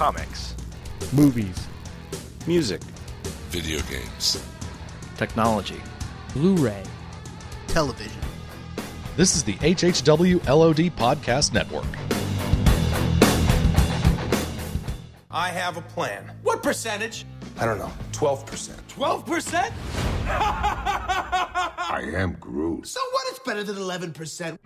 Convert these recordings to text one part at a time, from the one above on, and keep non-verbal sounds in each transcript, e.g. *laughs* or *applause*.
comics, movies, music, video games, technology, Blu ray, television. This is the HHW LOD Podcast Network. I have a plan. What percentage? I don't know. 12%. 12%? *laughs* I am Groot. So what? It's better than 11%.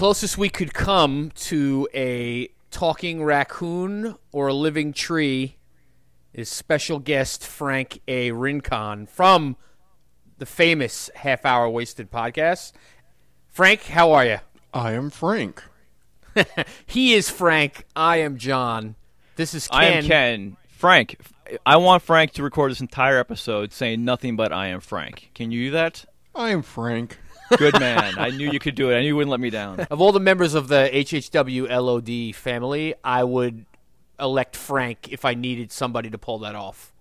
Closest we could come to a talking raccoon or a living tree is special guest Frank A. Rincon from the famous Half Hour Wasted podcast. Frank, how are you? I am Frank. *laughs* he is Frank. I am John. This is Ken. I am Ken. Frank, I want Frank to record this entire episode saying nothing but I am Frank. Can you do that? I am Frank. Good *laughs* man. I knew you could do it. I knew you wouldn't let me down. Of all the members of the HHWLOD family, I would elect Frank if I needed somebody to pull that off.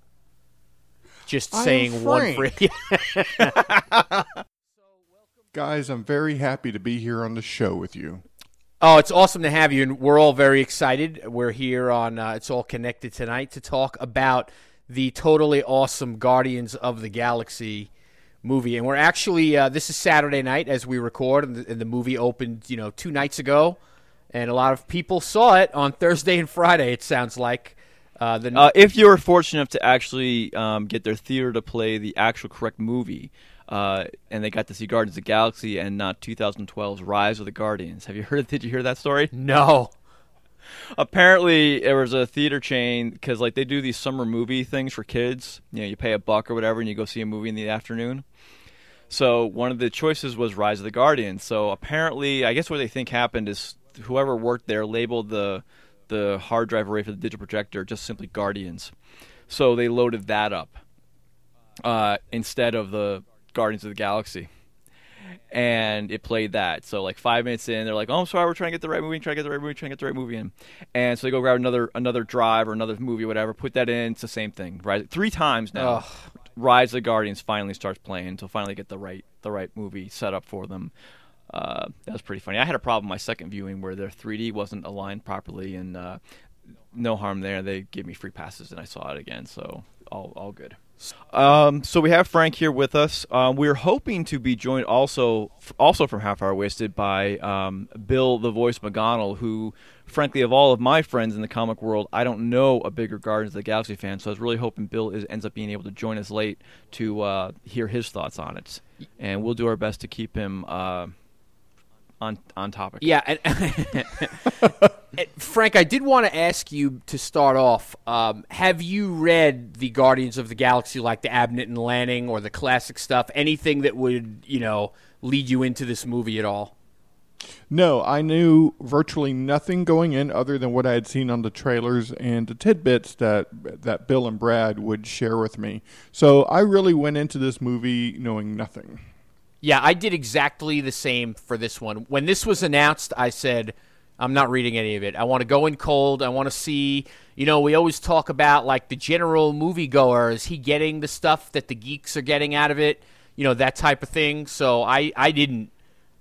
Just I saying one Frank. phrase. *laughs* Guys, I'm very happy to be here on the show with you. Oh, it's awesome to have you, and we're all very excited. We're here on uh, It's All Connected tonight to talk about the totally awesome Guardians of the Galaxy movie. And we're actually, uh, this is Saturday night as we record, and the, and the movie opened, you know, two nights ago. And a lot of people saw it on Thursday and Friday, it sounds like. Uh, the, Uh, if you were fortunate enough to actually um, get their theater to play the actual correct movie, uh, and they got to see Guardians of the Galaxy and not 2012's Rise of the Guardians. Have you heard? *laughs* Did you hear that story? no. Apparently, there was a theater chain because like they do these summer movie things for kids. You know, you pay a buck or whatever, and you go see a movie in the afternoon. So one of the choices was Rise of the Guardians. So apparently, I guess what they think happened is whoever worked there labeled the the hard drive array for the digital projector just simply Guardians. So they loaded that up uh, instead of the Guardians of the Galaxy. And it played that. So like five minutes in, they're like, "Oh, I'm sorry, we're trying to get the right movie, trying to get the right movie, trying to get the right movie in." And so they go grab another another drive or another movie, whatever, put that in. It's the same thing. Right, three times now. Ugh. Rise of the Guardians finally starts playing to finally get the right the right movie set up for them. Uh, that was pretty funny. I had a problem my second viewing where their 3D wasn't aligned properly, and uh, no harm there. They gave me free passes, and I saw it again, so all all good. Um, so we have Frank here with us. Um, we're hoping to be joined also also from Half Hour Wasted by um, Bill the Voice McGonnell, who, frankly, of all of my friends in the comic world, I don't know a bigger Guardians of the Galaxy fan. So I was really hoping Bill is, ends up being able to join us late to uh, hear his thoughts on it, and we'll do our best to keep him uh, on on topic. Yeah, and, *laughs* and Frank, I did want to ask you to start off. Um, have you read the Guardians of the Galaxy, like the Abnett and Lanning or the classic stuff? Anything that would you know lead you into this movie at all? No, I knew virtually nothing going in other than what I had seen on the trailers and the tidbits that that Bill and Brad would share with me. So I really went into this movie knowing nothing. Yeah, I did exactly the same for this one. When this was announced, I said, I'm not reading any of it. I want to go in cold. I want to see, you know, we always talk about like the general moviegoer. Is he getting the stuff that the geeks are getting out of it? You know, that type of thing. So I, I didn't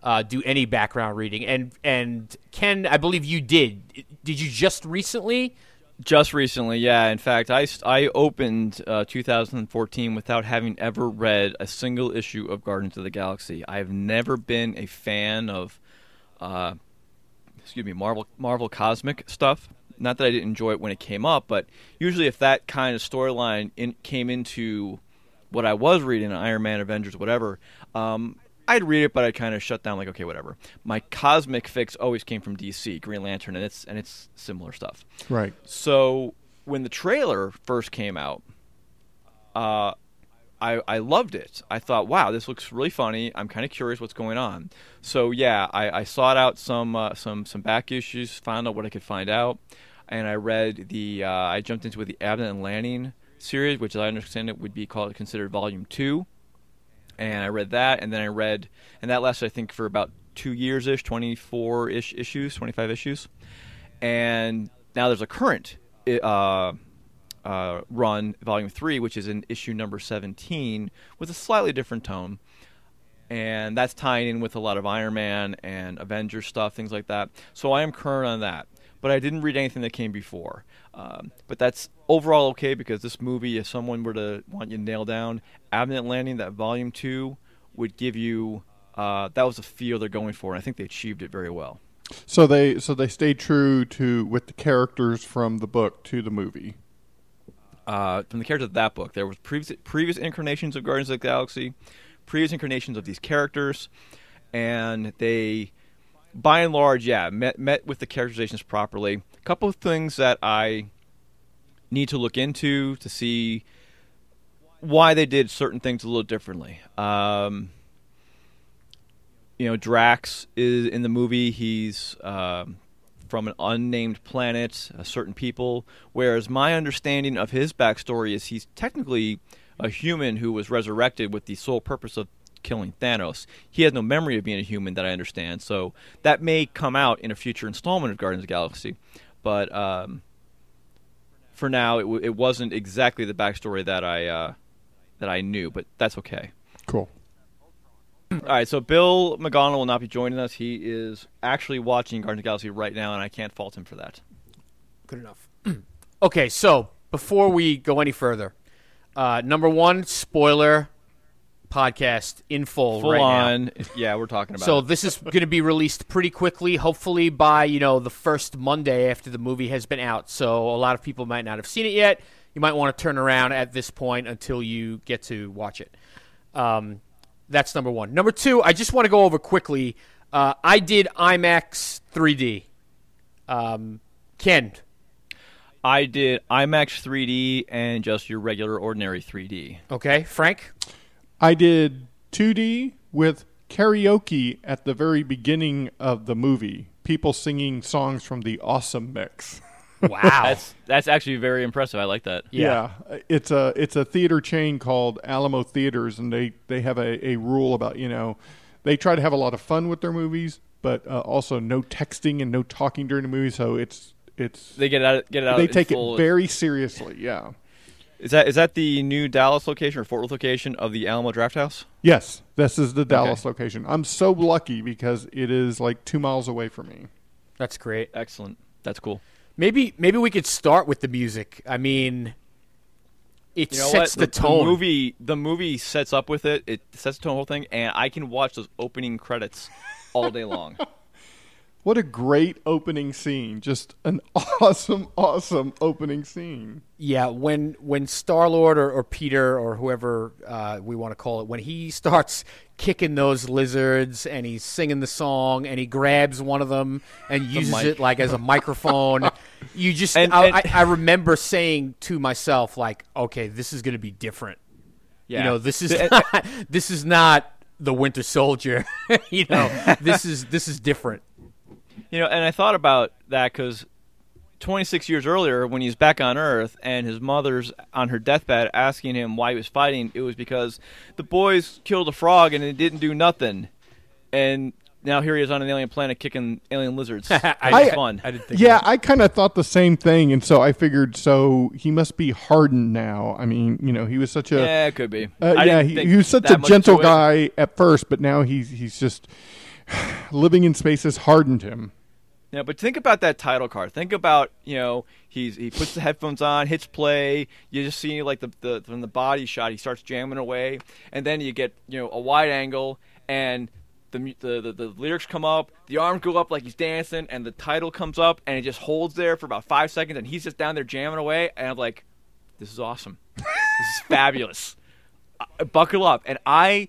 uh, do any background reading. And, and Ken, I believe you did. Did you just recently? Just recently, yeah. In fact, I, I opened uh, 2014 without having ever read a single issue of Guardians of the Galaxy. I have never been a fan of, uh, excuse me, Marvel Marvel cosmic stuff. Not that I didn't enjoy it when it came up, but usually if that kind of storyline in, came into what I was reading, Iron Man, Avengers, whatever, um, I'd read it, but I'd kind of shut down, like, okay, whatever. My cosmic fix always came from DC, Green Lantern, and it's and it's similar stuff. Right. So when the trailer first came out, uh, I I loved it. I thought, wow, this looks really funny. I'm kind of curious what's going on. So yeah, I, I sought out some uh, some some back issues, found out what I could find out, and I read the. Uh, I jumped into the Abnett and Lanning series, which as I understand it would be called considered Volume Two. And I read that, and then I read, and that lasted I think for about two years ish, twenty four ish issues, twenty five issues. And now there's a current uh, uh, run, Volume Three, which is in issue number seventeen, with a slightly different tone and that's tying in with a lot of Iron Man and Avengers stuff, things like that. So I am current on that, but I didn't read anything that came before. Um, but that's overall okay because this movie, if someone were to want you to nail down Abnett Lanning, that Volume Two would give you uh, that was the feel they're going for, and I think they achieved it very well. So they so they stayed true to with the characters from the book to the movie. Uh, from the characters of that book, there was previous previous incarnations of Guardians of the Galaxy previous incarnations of these characters, and they, by and large, yeah, met met with the characterizations properly. A couple of things that I need to look into to see why they did certain things a little differently. Um, you know, Drax is in the movie. He's um, from an unnamed planet, a certain people. Whereas my understanding of his backstory is he's technically a human who was resurrected with the sole purpose of killing Thanos. He has no memory of being a human that I understand, so that may come out in a future installment of Guardians of the Galaxy. But um, for now, it, w- it wasn't exactly the backstory that I uh, that I knew, but that's okay. Cool. All right, so Bill McGonnell will not be joining us. He is actually watching Guardians of the Galaxy right now, and I can't fault him for that. Good enough. *clears throat* okay, so before we go any further, uh, number one spoiler podcast in full, Full right on, now. yeah, we're talking about. So it. this is going to be released pretty quickly, hopefully by you know the first Monday after the movie has been out. So a lot of people might not have seen it yet. You might want to turn around at this point until you get to watch it. Um, that's number one. Number two, I just want to go over quickly. Uh, I did IMAX 3D. Um, Ken, I did IMAX 3D and just your regular ordinary 3D. okay, Frank. I did 2D with karaoke at the very beginning of the movie. People singing songs from the Awesome Mix. Wow. *laughs* That's *laughs* that's actually very impressive. I like that. Yeah. it's a it's a theater chain called Alamo Theaters, and they they have a, a rule about you know they try to have a lot of fun with their movies, but uh, also no texting and no talking during the movie. So it's it's They get it out. Get it out. they take full- it very seriously. Yeah. Is that is that the new Dallas location or Fort Worth location of the Alamo Drafthouse? Yes, this is the Dallas location. I'm so lucky because it is like two miles away from me. That's great. Excellent. That's cool. Maybe maybe we could start with the music. I mean, it You know sets what? the tone. The movie the movie sets up with it. It sets the tone whole thing, and I can watch those opening credits all day long. *laughs* What a great opening scene! Just an *laughs* awesome, awesome opening scene. Yeah, when when Star Lord or, or Peter or whoever uh, we want to call it, when he starts kicking those lizards and he's singing the song and he grabs one of them and uses mic. it like as a microphone, *laughs* you just And- I, and- I, I remember saying to myself like, okay, this is going to be different. Yeah. You know, this is not, *laughs* this is not the Winter Soldier. you know, this is this is different. You know, and I thought about that because 26 years earlier, when he's back on Earth and his mother's on her deathbed asking him why he was fighting, it was because the boys killed a frog and it didn't do nothing. And now here he is on an alien planet kicking alien lizards. *laughs* It's I- fun. I didn't think. Yeah, I kind of thought the same thing, and so I figured, so he must be hardened now. I mean, you know, he was such a yeah, it could be. uh, yeah, he, he was such a gentle guy at first, but now he's he's just *sighs* living in space has hardened him. Yeah, but think about that title card. Think about you know he's he puts the headphones on, hits play. You just see like the, the from the body shot, he starts jamming away, and then you get you know a wide angle, and the the the, the lyrics come up, the arms go up like he's dancing, and the title comes up, and it just holds there for about five seconds, and he's just down there jamming away, and I'm like, this is awesome, this is *laughs* fabulous. Uh, buckle up, and I,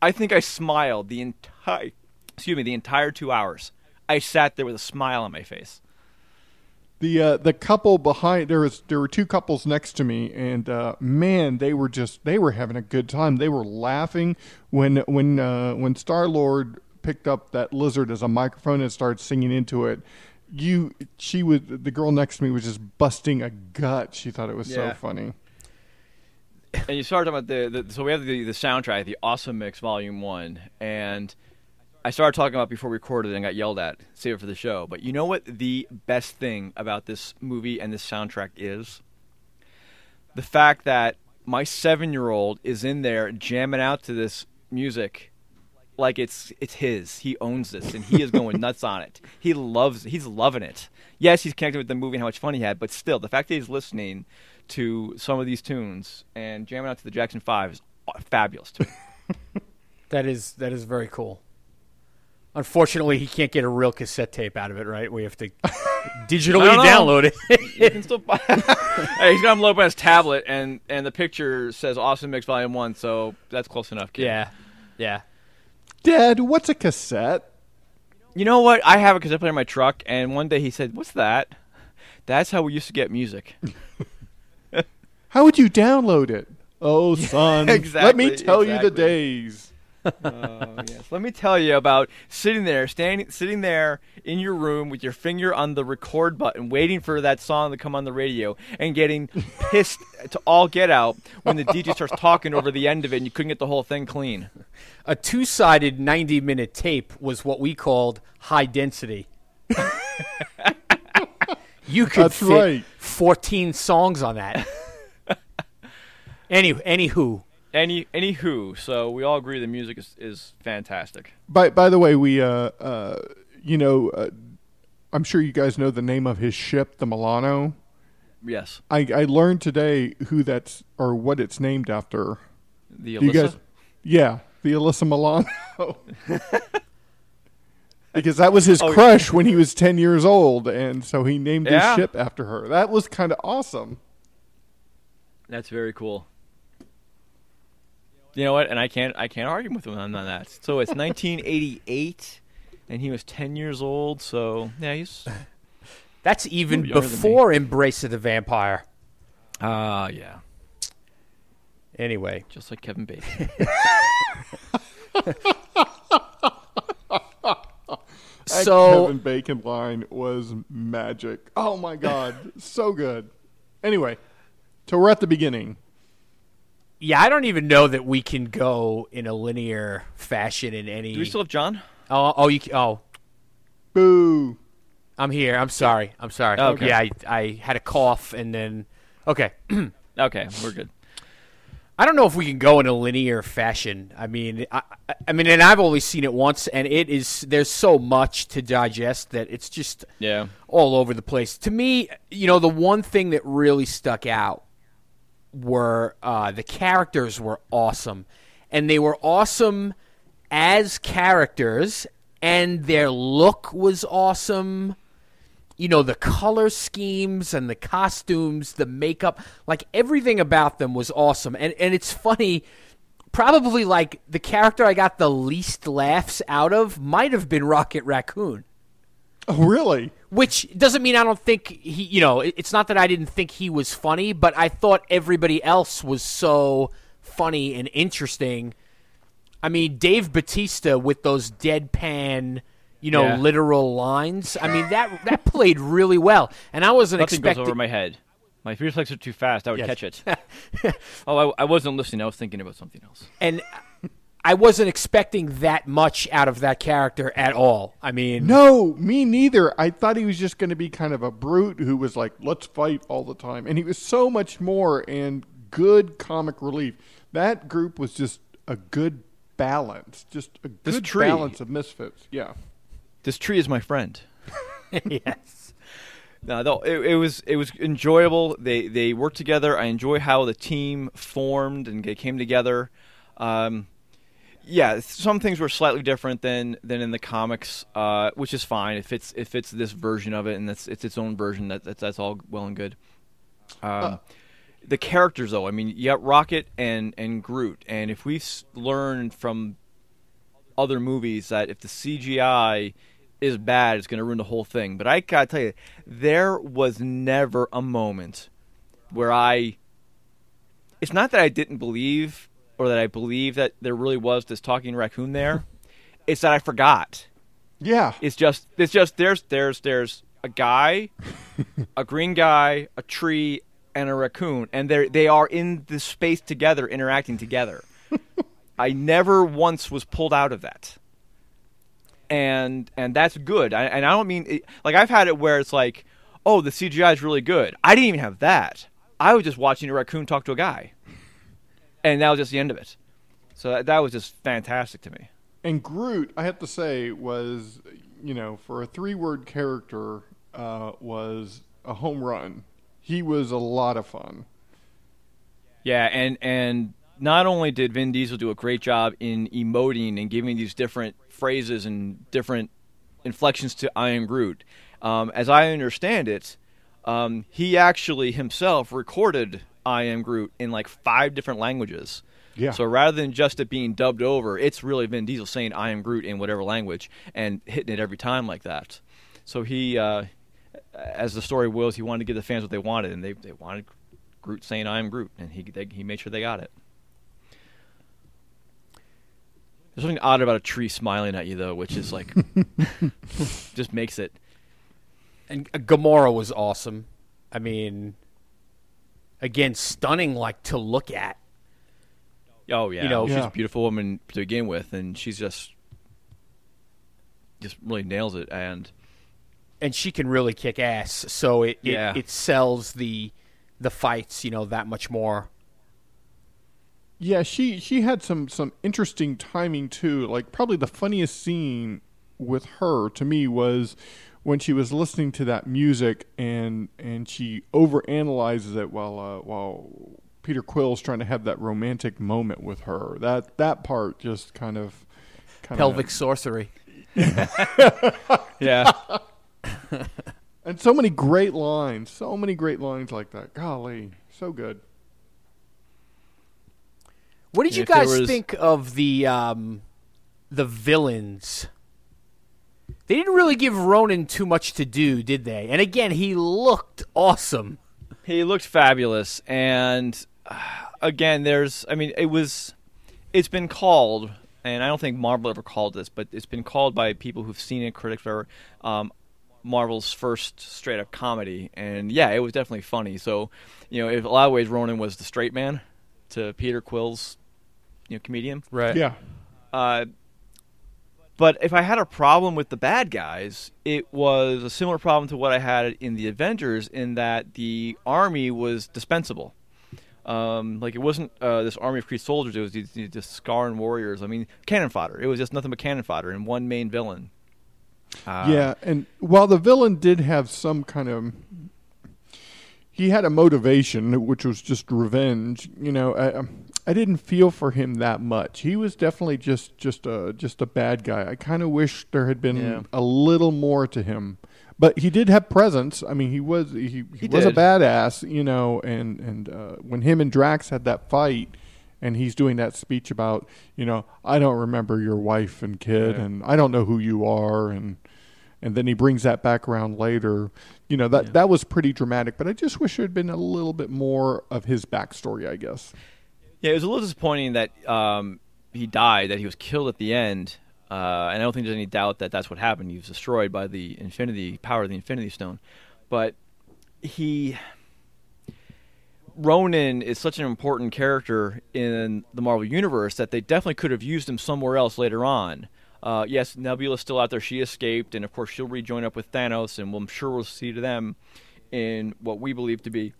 I think I smiled the entire, excuse me, the entire two hours. I sat there with a smile on my face. The uh, the couple behind there was there were two couples next to me, and uh, man, they were just they were having a good time. They were laughing when when uh, when Star Lord picked up that lizard as a microphone and started singing into it. You, she was the girl next to me was just busting a gut. She thought it was Yeah. so funny. and you started talking about the, the so we have the the soundtrack, the Awesome Mix Volume One, and I started talking about before we recorded and got yelled at, save it for the show. But you know what the best thing about this movie and this soundtrack is? The fact that my seven year old is in there jamming out to this music like it's it's his. He owns this and he is going *laughs* nuts on it. He loves he's loving it. Yes, he's connected with the movie and how much fun he had, but still the fact that he's listening to some of these tunes and jamming out to the Jackson 5 is uh, fabulous to me. *laughs* That is that is very cool. Unfortunately, he can't get a real cassette tape out of it. Right, we have to *laughs* digitally I don't know. download it. you can still buy *laughs* hey, he's got him load on his tablet and and the picture says Awesome Mix Volume 1, so that's close enough. kid. yeah, yeah. Dad, what's a cassette? You know what? I have a cassette player in my truck and one day he said, "What's that?" That's how we used to get music. *laughs* How would you download it? Oh, son. exactly. Let me exactly, tell you the days. Oh yes. Let me tell you about sitting there, standing, sitting there in your room with your finger on the record button, waiting for that song to come on the radio, and getting *laughs* pissed to all get out when the DJ starts talking over the end of it, and you couldn't get the whole thing clean. A two-sided ninety-minute tape was what we called high density. *laughs* you could That's fit right. fourteen songs on that. Any *laughs* anywho, Any, anywho, so we all agree the music is, is fantastic. By by the way, we uh uh you know uh, I'm sure you guys know the name of his ship, the Milano. Yes, I I learned today who that's or what it's named after. the Do you guys? Yeah, the Alyssa Milano. *laughs* *laughs* because that was his Oh, crush when he was 10 years old and so he named Yeah. his ship after her. That was kind of awesome. That's very cool. You know what? And I can't I can't argue with him on that. So it's *laughs* 1988, and he was 10 years old. So yeah, he's *laughs* that's even Ooh, younger than before Embrace of the Vampire. ah yeah, Anyway, just like Kevin Bacon. *laughs* That so Kevin Bacon line was magic. Oh my god, so good. Anyway, so we're at the beginning. Yeah, I don't even know that we can go in a linear fashion in any. Do we still have John? oh, oh, oh you. Oh, Boo. I'm here. I'm sorry. I'm sorry. Oh, Okay. Yeah, I, I had a cough and then. Okay. *clears throat* Okay, we're good. I don't know if we can go in a linear fashion. I mean, I, I- I mean, and I've only seen it once, and it is there's so much to digest that it's just Yeah. all over the place. To me, you know, the one thing that really stuck out were uh, the characters were awesome, and they were awesome as characters, and their look was awesome. You know, the color schemes and the costumes, the makeup, like everything about them was awesome. And and it's funny, probably like the character I got the least laughs out of might have been Rocket Raccoon Oh, really? Which doesn't mean I don't think he, you know, it's not that I didn't think he was funny, but I thought everybody else was so funny and interesting. I mean, Dave Bautista with those deadpan, you know, Yeah. literal lines. I mean, that that played really well, and I wasn't Nothing goes over my head. My reflexes are too fast. I would Yes. catch it. *laughs* oh, I, I wasn't listening. I was thinking about something else. and I wasn't expecting that much out of that character at all. I mean, No, me neither. I thought he was just going to be kind of a brute who was like, let's fight all the time. And he was so much more and good comic relief. That group was just a good balance, just a This good tree- balance of misfits. Yeah. This tree is my friend. *laughs* yes. No, no, it, it was it was enjoyable. They they worked together. I enjoy how the team formed and they came together. Um, yeah, some things were slightly different than than in the comics, uh, which is fine if it's if it's this version of it and it's it's its own version. That that's, that's all well and good. Um, the characters, though, I mean, you got Rocket and and Groot, and if we've learned from other movies that if the CGI is bad, it's going to ruin the whole thing. But I gotta tell you, there was never a moment where I. It's not that I didn't believe or that I believe that there really was this talking raccoon there. *laughs* it's that I forgot. Yeah. It's just it's just there's there's there's a guy, *laughs* a green guy, a tree, and a raccoon, and they they are in the space together, interacting together. *laughs* I never once was pulled out of that, and and that's good. I, and I don't mean it, like I've had it where it's like, oh, the CGI is really good. I didn't even have that. I was just watching a raccoon talk to a guy, and that was just the end of it. So that, that was just fantastic to me. And Groot, I have to say, was you know for a three-word character, uh, was a home run. He was a lot of fun. Yeah, and and not only did Vin Diesel do a great job in emoting and giving these different phrases and different inflections to I am Groot, um, as I understand it, um, he actually himself recorded I am Groot in like five different languages. Yeah. So rather than just it being dubbed over, it's really Vin Diesel saying I am Groot in whatever language and hitting it every time like that. So he, uh, as the story wills, he wanted to give the fans what they wanted, and they, they wanted Groot saying I am Groot, and he they, he made sure they got it. There's something odd about a tree smiling at you though, which is like *laughs* *laughs* just makes it. And Gamora was awesome. I mean, again, stunning, like to look at. Oh yeah, You know- she's Yeah. a beautiful woman to begin with, and she's just just really nails it. And and she can really kick ass. So it it, Yeah. it sells the the fights, you know, that much more. Yeah, she she had some some interesting timing too. Like probably the funniest scene with her to me was when she was listening to that music and and she overanalyzes it while uh, while Peter Quill's trying to have that romantic moment with her. That that part just kind of kind Pelvic sorcery. yeah, *laughs* and so many great lines, so many great lines like that. Golly, so good. What did And you if guys was- think of the um, the villains? They didn't really give Ronan too much to do, did they? And again, he looked awesome. he looked fabulous, and uh, again, there's. I mean, it was. It's been called, and I don't think Marvel ever called this, but it's been called by people who've seen it, critics, or um, Marvel's first straight up comedy. And yeah, it was definitely funny. So, you know, in a lot of ways, Ronan was the straight man to Peter Quill's, you know, comedian. Right. Yeah. Uh, but if I had a problem with the bad guys, it was a similar problem to what I had in the Avengers, in that the army was dispensable. Um, like it wasn't uh, this army of Kree soldiers; it was these, these just Sakaaran warriors. I mean, cannon fodder. It was just nothing but cannon fodder and one main villain. Uh, yeah, and while the villain did have some kind of, he had a motivation, which was just revenge. You know, I, I didn't feel for him that much. He was definitely just just a just a bad guy. I kind of wish there had been Yeah. a little more to him, but he did have presence. I mean, he was he, he, He was a badass. You know, and and uh, when him and Drax had that fight. And he's doing that speech about, you know, I don't remember your wife and kid, and I don't know who you are, and and then he brings that back around later. You know that that was pretty dramatic, but I just wish there had been a little bit more of his backstory. I guess. Yeah, it was a little disappointing that um, he died, that he was killed at the end. Uh, and I don't think there's any doubt that that's what happened. He was destroyed by the Infinity power of the Infinity Stone. But he, Ronan, is such an important character in the Marvel universe that they definitely could have used him somewhere else later on. Uh, yes, Nebula's still out there. She escaped, and of course she'll rejoin up with Thanos, and I'm sure we'll see to them in what we believe to be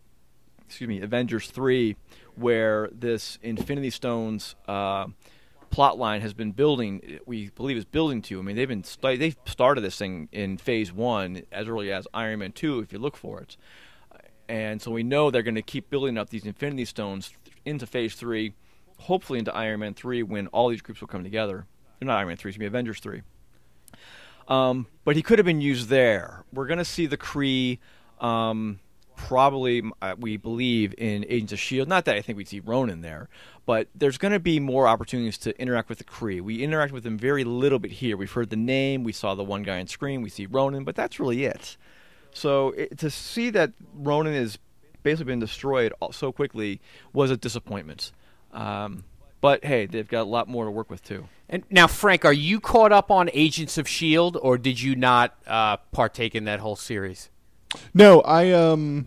excuse me, Avengers three, where this Infinity Stones uh, plot line has been building. We believe is building to. I mean, they've been st- they've started this thing in Phase one as early as Iron Man two, if you look for it, and so we know they're going to keep building up these Infinity Stones into Phase three, hopefully into Iron Man three when all these groups will come together. Not Iron Man three, it's going to be Avengers three. Um, but he could have been used there. We're going to see the Kree. Um, probably, uh, we believe in Agents of Shield. Not that I think we'd see Ronan there, but there's going to be more opportunities to interact with the Kree. We interact with them very little bit here. We've heard the name. We saw the one guy on screen. We see Ronan, but that's really it. So it, to see that Ronan has basically been destroyed so quickly was a disappointment. Um, but hey, they've got a lot more to work with too. And now, Frank, are you caught up on Agents of Shield, or did you not uh, partake in that whole series? No, I um,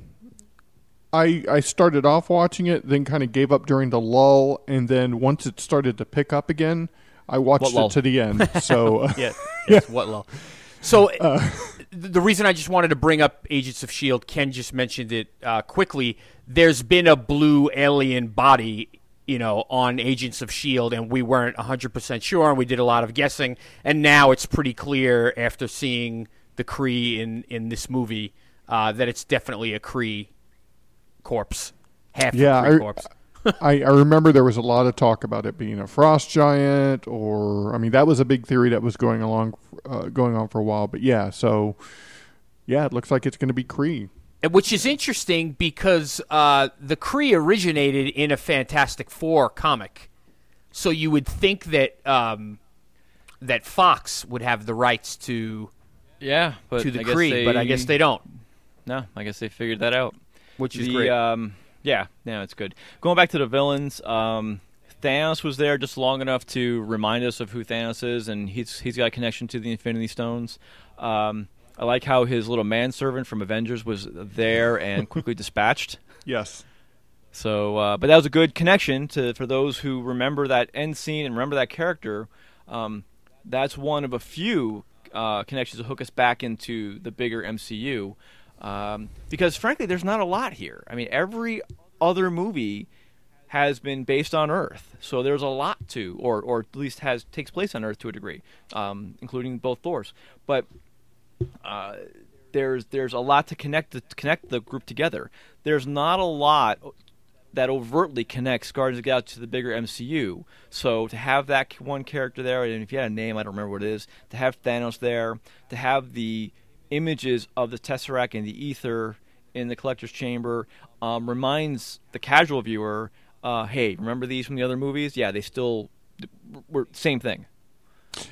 I I started off watching it, then kind of gave up during the lull, and then once it started to pick up again, I watched lull? it to the end. So *laughs* uh, *laughs* Yeah, yes, what low. So th- the reason I just wanted to bring up Agents of Shield, Ken just mentioned it uh, quickly. There's been a blue alien body, you know, on Agents of Shield, and we weren't 100 percent sure, and we did a lot of guessing. And now it's pretty clear after seeing the Kree in in this movie uh, that it's definitely a Kree corpse, half Yeah, Kree I- corpse. *laughs* I, I remember there was a lot of talk about it being a frost giant, or I mean, that was a big theory that was going along, uh, going on for a while. But yeah, so yeah, it looks like it's going to be Kree, Which is interesting because uh, the Kree originated in a Fantastic Four comic, so you would think that um, that Fox would have the rights to Yeah, but to the I guess they, but I guess they don't. No, I guess they figured that out. Which is the, great. Um, yeah, no, it's good. Going back to the villains, um, Thanos was there just long enough to remind us of who Thanos is, and he's he's got a connection to the Infinity Stones. Um, I like how his little manservant from Avengers was there and *laughs* quickly dispatched. Yes. So, uh, but that was a good connection to for those who remember that end scene and remember that character. Um, that's one of a few uh, connections to hook us back into the bigger MCU. Um, because frankly, there's not a lot here. I mean, every other movie has been based on Earth, so there's a lot to, or or at least has takes place on Earth to a degree, um, including both Thors. But uh, there's there's a lot to connect to connect the group together. There's not a lot that overtly connects Guardians of the Galaxy to the bigger MCU. So to have that one character there, and if you had a name, I don't remember what it is, to have Thanos there, to have the images of the Tesseract and the Ether in the Collector's Chamber, um, reminds the casual viewer, uh, hey, remember these from the other movies? Yeah, they still were same thing.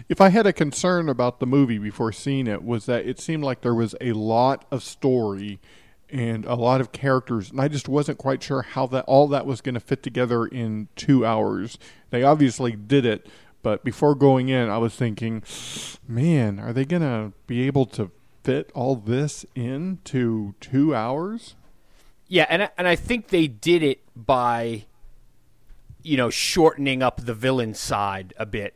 If I had a concern about the movie before seeing it, was that it seemed like there was a lot of story and a lot of characters, and I just wasn't quite sure how that all that was going to fit together in two hours. They obviously did it, but before going in, I was thinking, man, are they going to be able to fit all this into two hours? Yeah, and I- and I think they did it by, you know, shortening up the villain side a bit.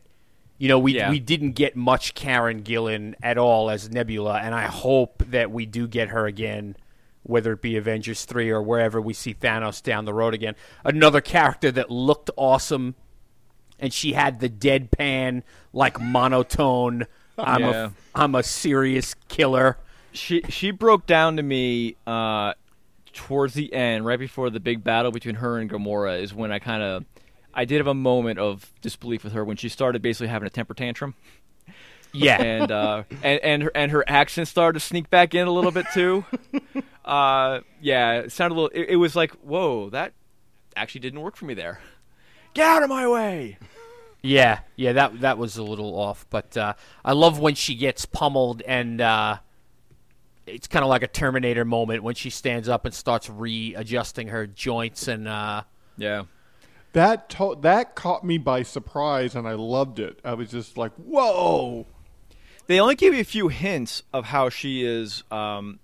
You know, we Yeah. we didn't get much Karen Gillan at all as Nebula, and I hope that we do get her again, whether it be Avengers three or wherever we see Thanos down the road again. Another character that looked awesome, and she had the deadpan like monotone. I'm Yeah. a I'm a serious killer. she she broke down to me uh, towards the end, right before the big battle between her and Gamora, is when I kind of I did have a moment of disbelief with her when she started basically having a temper tantrum, Yeah, *laughs* and uh, and and her and her accent started to sneak back in a little bit too. *laughs* uh, yeah, it sounded a little. It, it was like, whoa, that actually didn't work for me there. Get out of my way! Yeah, yeah, that that was a little off, but uh, I love when she gets pummeled and uh, it's kind of like a Terminator moment when she stands up and starts readjusting her joints and uh, Yeah. That to- that caught me by surprise, and I loved it. I was just like, whoa. They only gave you a few hints of how she is um,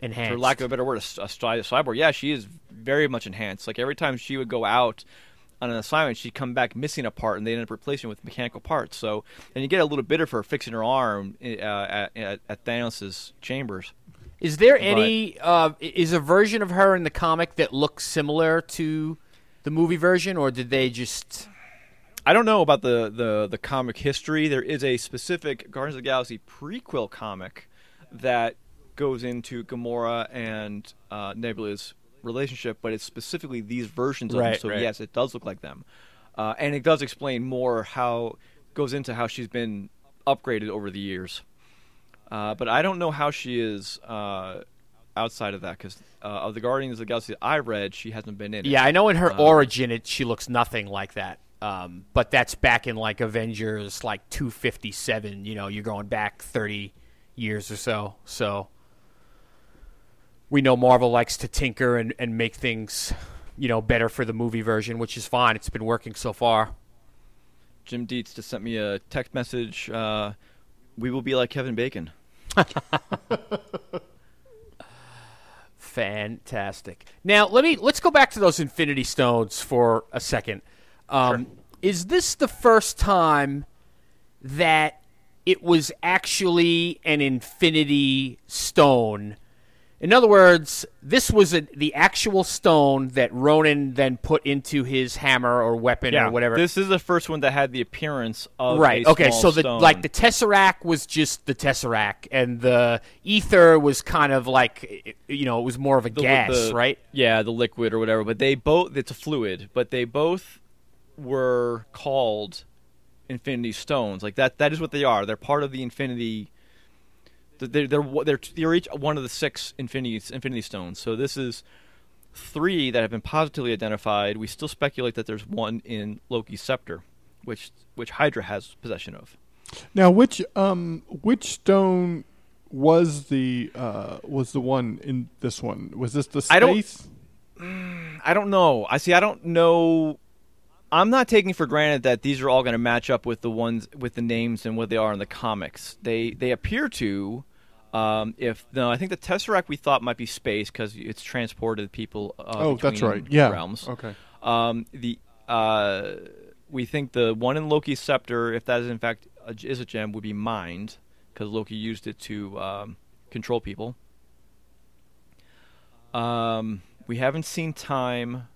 enhanced. for lack of a better word, a, s- a cy- a cyborg. Yeah, she is very much enhanced. Like every time she would go out on an assignment, she'd come back missing a part, and they end up replacing it with mechanical parts. So, and you get a little bit of her fixing her arm uh, at, at, at Thanos' chambers. is there any uh, is a version of her in the comic that looks similar to the movie version, or did they just? I don't know about the, the, the comic history. There is a specific Guardians of the Galaxy prequel comic that goes into Gamora and uh, Nebula's relationship, but it's specifically these versions of them. So right. yes, it does look like them, uh, and it does explain more how goes into how she's been upgraded over the years. Uh, but I don't know how she is uh, outside of that because uh, of the Guardians of the Galaxy that I read, she hasn't been in. it. Yeah, I know in her origin it she looks nothing like that. Um, but that's back in like Avengers like 257, you know, you're going back 30 years or so. So we know Marvel likes to tinker and, and make things, you know, better for the movie version, which is fine. It's been working so far. Jim Dietz just sent me a text message. Uh, we will be like Kevin Bacon. *laughs* Fantastic. Now let me let's go back to those Infinity Stones for a second. Um, Is this the first time that it was actually an Infinity Stone? In other words, this was a, the actual stone that Ronan then put into his hammer or weapon or whatever. This is the first one that had the appearance of right. a Okay. So the stone. like the tesseract was just the tesseract, and the ether was kind of like you know it was more of a The- gas, the- right? Yeah, the liquid or whatever. But they both it's a fluid, but they both were called Infinity Stones. Like that that is what they are. They're part of the Infinity they're they're they're, they're each one of the six Infinity Infinity Stones. So this is three that have been positively identified. We still speculate that there's one in Loki's scepter, which which Hydra has possession of. Now, which um which stone was the uh was the one in this one? Was this the space? I don't- I don't know. I see. I don't know. I'm not taking for granted that these are all going to match up with the ones with the names and what they are in the comics. They they appear to. Um, if no, I think the Tesseract we thought might be space because it's transported people. Uh, Oh, that's right. Yeah. Realms. Okay. Um, the uh, we think the one in Loki's scepter, if that is in fact a, is a gem, would be mind because Loki used it to um, control people. Um, we haven't seen time.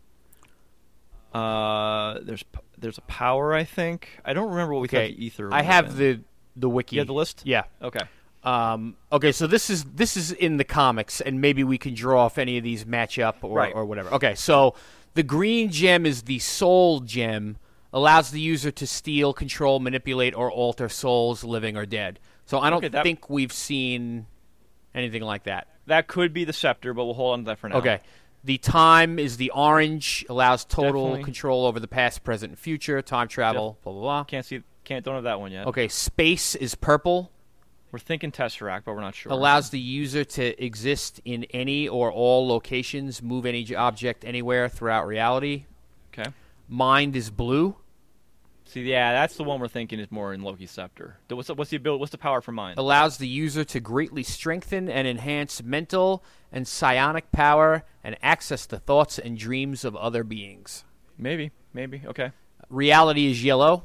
Uh, there's there's a power, I think. I don't remember what we Okay. thought the ether. I have been. the the wiki. You have the list? Yeah. Okay. Um, okay, so this is this is in the comics, and maybe we can draw off any of these match up or, Right. or whatever. Okay, so the green gem is the soul gem, allows the user to steal, control, manipulate, or alter souls, living or dead. So I don't Okay, that- think we've seen anything like that. That could be the scepter, but we'll hold on to that for now. Okay. The time is the orange, allows total Definitely. control over the past, present, and future, time travel, Def- blah blah blah. Can't see. Can't. Don't have that one yet. Okay, space is purple. We're thinking Tesseract, but we're not sure. allows the user to exist in any or all locations, move any object anywhere throughout reality. Okay. Mind is blue, See, yeah, that's the one we're thinking is more in Loki's scepter. What's the, what's the ability? What's the power for mind? allows the user to greatly strengthen and enhance mental and psionic power and access the thoughts and dreams of other beings. Maybe. Maybe. Okay. Reality is yellow,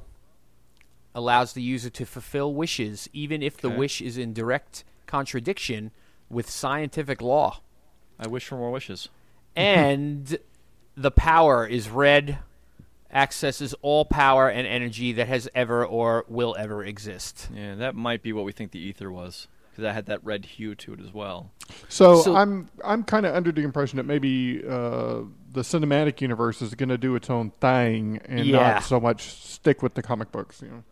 allows the user to fulfill wishes even if the wish is in direct contradiction with scientific law. I wish for more wishes. *laughs* *laughs* and the power is red accesses all power and energy that has ever or will ever exist Yeah, that might be what we think the ether was because that had that red hue to it as well. So, So- I'm I'm kind of under the impression that maybe uh, the cinematic universe is going to do its own thing and Yeah. not so much stick with the comic books. You know.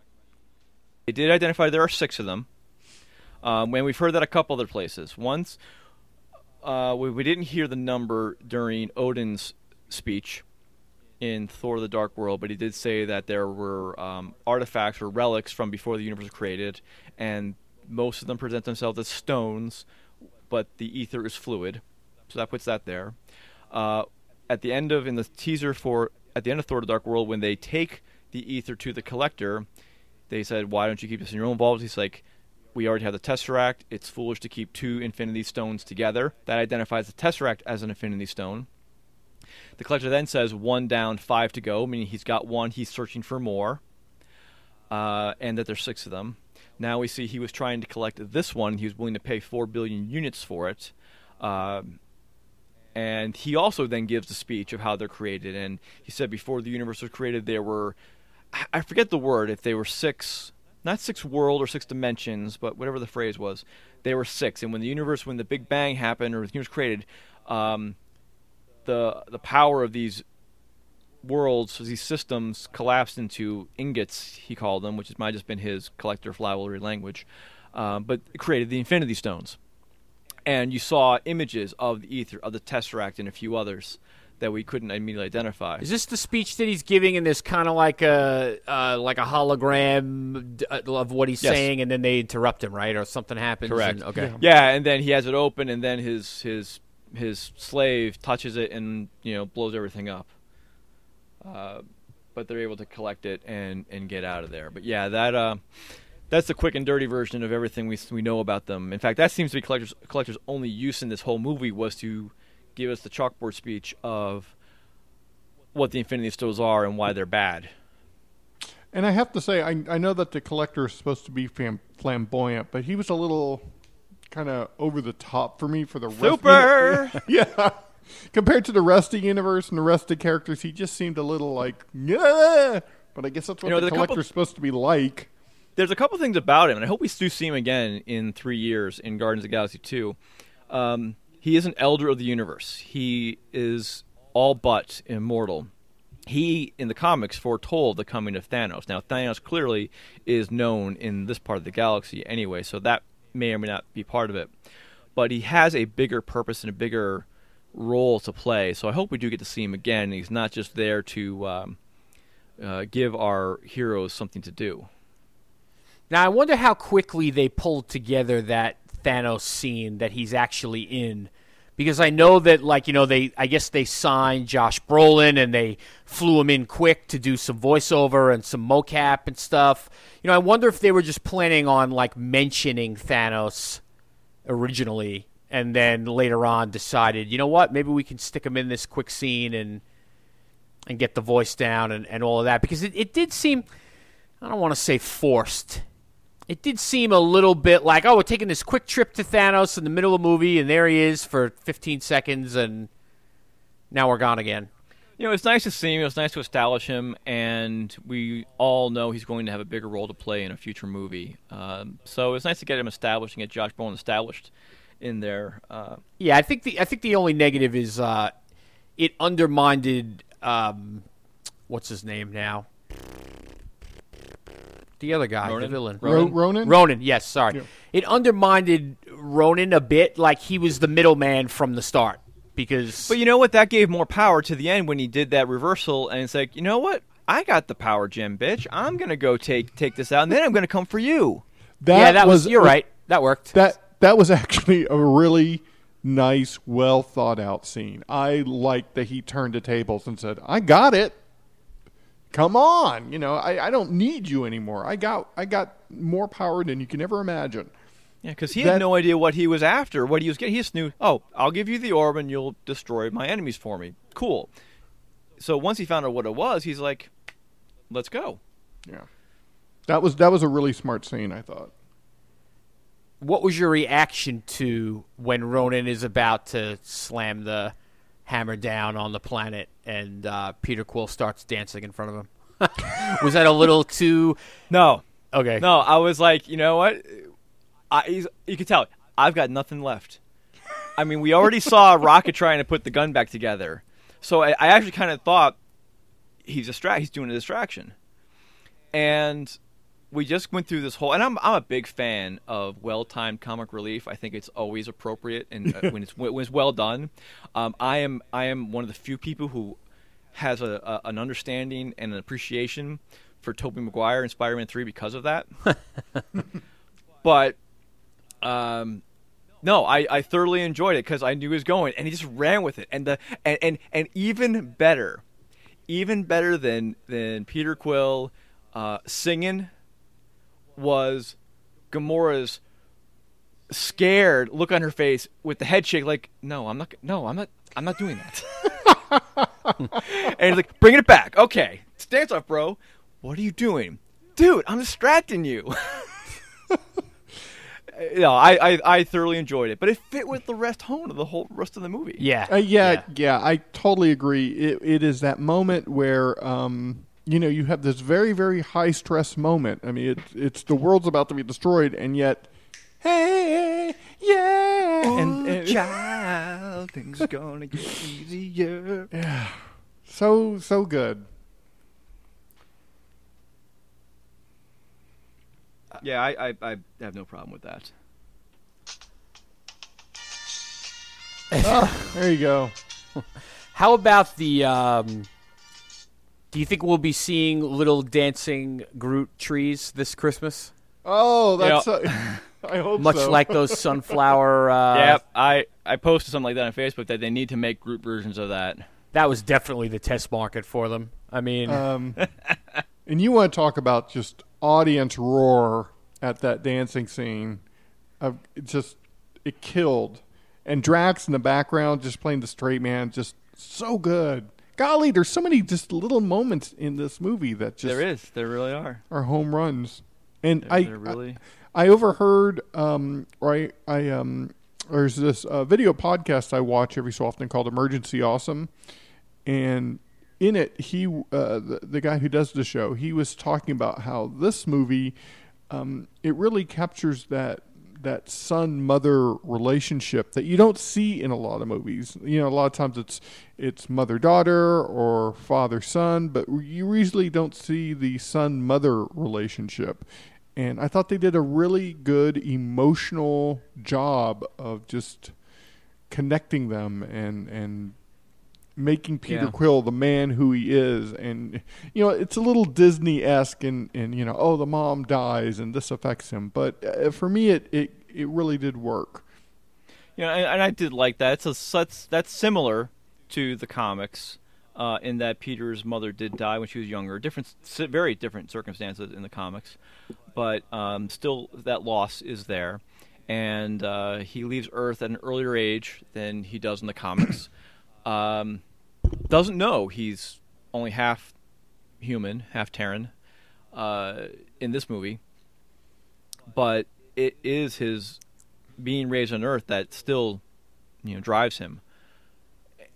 They did identify there are six of them, um, and we've heard that a couple other places. Once uh, we, we didn't hear the number during Odin's speech in Thor: The Dark World, but he did say that there were um, artifacts or relics from before the universe was created, and most of them present themselves as stones, but the ether is fluid, so that puts that there. Uh, at the end of in the teaser for at the end of Thor: The Dark World, when they take the ether to the collector, they said, "Why don't you keep this in your own vault?" He's like, "We already have the Tesseract. It's foolish to keep two Infinity Stones together." That identifies the Tesseract as an Infinity Stone. The collector then says, "One down, five to go," meaning he's got one. He's searching for more, uh, and that there's six of them. Now we see he was trying to collect this one. He was willing to pay four billion units for it. Um, and he also then gives the speech of how they're created. And he said before the universe was created, there were, I- forget the word, if they were six, not six world or six dimensions, but whatever the phrase was, they were six. And when the universe, when the Big Bang happened or the universe created, um, the the power of these worlds, these systems, collapsed into ingots. He called them, which might have just been his collector flowery language, um, but created the Infinity Stones and you saw images of the ether, of the tesseract, and a few others that we couldn't immediately identify. is this the speech that he's giving and this kind of like a uh, like a hologram uh, of what he's Yes. saying and then they interrupt him right or something happens Correct. and- okay Yeah, and then he has it open, and then his his his slave touches it and you know blows everything up. Uh, but they're able to collect it and and get out of there. But yeah, that uh, that's the quick and dirty version of everything we we know about them. In fact, that seems to be collectors collectors' only use in this whole movie was to give us the chalkboard speech of what the Infinity Stones are and why they're bad. And I have to say, I, I know that the collector is supposed to be fam- flamboyant, but he was a little kind of over the top for me for the rest Super. *laughs* yeah. Compared to the rest of the universe and the rest of the characters, he just seemed a little like, yeah. But I guess that's what You know, the a couple- collector's supposed to be like. There's a couple things about him, and I hope we do see him again in three years in Guardians of Galaxy 2. Um, he is an elder of the universe. He is all but immortal. He, in the comics, foretold the coming of Thanos. Now, Thanos clearly is known in this part of the galaxy anyway, so that may or may not be part of it. But he has a bigger purpose and a bigger role to play, so I hope we do get to see him again. He's not just there to um, uh, give our heroes something to do. Now I wonder how quickly they pulled together that Thanos scene that he's actually in. Because I know that, like you know, they I guess they signed Josh Brolin and they flew him in quick to do some voiceover and some mocap and stuff. You know, I wonder if they were just planning on like mentioning Thanos originally, and then later on decided, you know what, maybe we can stick him in this quick scene and and get the voice down and, and all of that. Because it, it did seem, I don't want to say forced, it did seem a little bit like, oh, we're taking this quick trip to Thanos in the middle of the movie, and there he is for 15 seconds, and now we're gone again. You know, it's nice to see him. It's nice to establish him, and we all know he's going to have a bigger role to play in a future movie. Um, so it's nice to get him established and get Josh Brolin established in there. Uh, Yeah, I think the I think the only negative is uh, it undermined um, what's his name now? The other guy, Ronan? the villain. Ro- Ronan? Ronan, yes, sorry. Yeah. It undermined Ronan a bit, like he was the middleman from the start. Because but you know what? That gave more power to the end when he did that reversal, and it's like, you know what? I got the power gem, bitch. I'm gonna go take take this out, and then I'm gonna come for you. yeah, that was, you're right. That worked. That that was *laughs* actually a really nice, well thought out scene. I liked that he turned the tables and said, "I got it. Come on, you know, I, I don't need you anymore. I got I got more power than you can ever imagine." Yeah, because he That- had no idea what he was after, what he was getting. He just knew, oh, I'll give you the orb and you'll destroy my enemies for me. Cool. So once he found out what it was, he's like, let's go. Yeah, that was that was a really smart scene. I thought. what was your reaction to when Ronan is about to slam the hammer down on the planet and uh, Peter Quill starts dancing in front of him? *laughs* was that a little too No, okay? no, I was like, you know what? I, he's, you can tell I've got nothing left. I mean, we already saw *laughs* Rocket trying to put the gun back together, so I, I actually kind of thought he's distra- he's doing a distraction, and we just went through this whole. And I'm I'm a big fan of well-timed comic relief. I think it's always appropriate and uh, when it's when it's well done. Um, I am I am one of the few people who has a, a an understanding and an appreciation for Tobey Maguire and Spider-Man Three because of that. *laughs* but um, no, I, I thoroughly enjoyed it because I knew he was going, and he just ran with it. And the and, and, and even better, even better than than Peter Quill uh, singing was Gamora's scared look on her face with the head shake, like, no, I'm not, no, I'm not, I'm not doing that. *laughs* and he's like, bringing it back. Okay, stance off, bro. What are you doing, dude? I'm distracting you. *laughs* no, I, I I thoroughly enjoyed it, but it fit with the rest tone of the whole rest of the movie. Yeah, Uh, yeah, yeah, I totally agree. It, it is that moment where, um, you know, you have this very, very high stress moment. I mean, it's it's the world's about to be destroyed, and yet, hey, yeah, And, and *laughs* child, things are gonna get easier. Yeah, so so good. Yeah, I, I I have no problem with that. There you go. *laughs* How about the? Um, do you think we'll be seeing little dancing Groot trees this Christmas? Oh, that's. uh, *laughs* I hope so. Much so. like those sunflower. *laughs* Uh, yep, I I posted something like that on Facebook that they need to make Groot versions of that. That was definitely the test market for them. I mean, Um, *laughs* and you want to talk about just audience roar at that dancing scene? Of it just it killed, and Drax in the background just playing the straight man, just so good. Golly, there's so many just little moments in this movie that just there is. There really are. are home runs. And There- I, there really- I, I overheard, um, or I, I, um, there's this uh, video podcast I watch every so often called Emergency Awesome, and in it, he, uh, the, the guy who does the show, he was talking about how this movie, um, it really captures that that son mother relationship that you don't see in a lot of movies. You know, a lot of times it's it's mother daughter or father son, but you usually don't see the son mother relationship. And I thought they did a really good emotional job of just connecting them and and making Peter Yeah. Quill the man who he is and you know it's a little Disney esque and and you know oh the mom dies and this affects him but uh, for me it it it really did work You know, and, and I did like that. It's a such that's similar to the comics uh, in that Peter's mother did die when she was younger. Different, very different circumstances in the comics, but um, still that loss is there. And uh, he leaves Earth at an earlier age than he does in the comics. *coughs* um, doesn't know he's only half human, half Terran uh, in this movie, but it is his being raised on Earth that still, you know, drives him.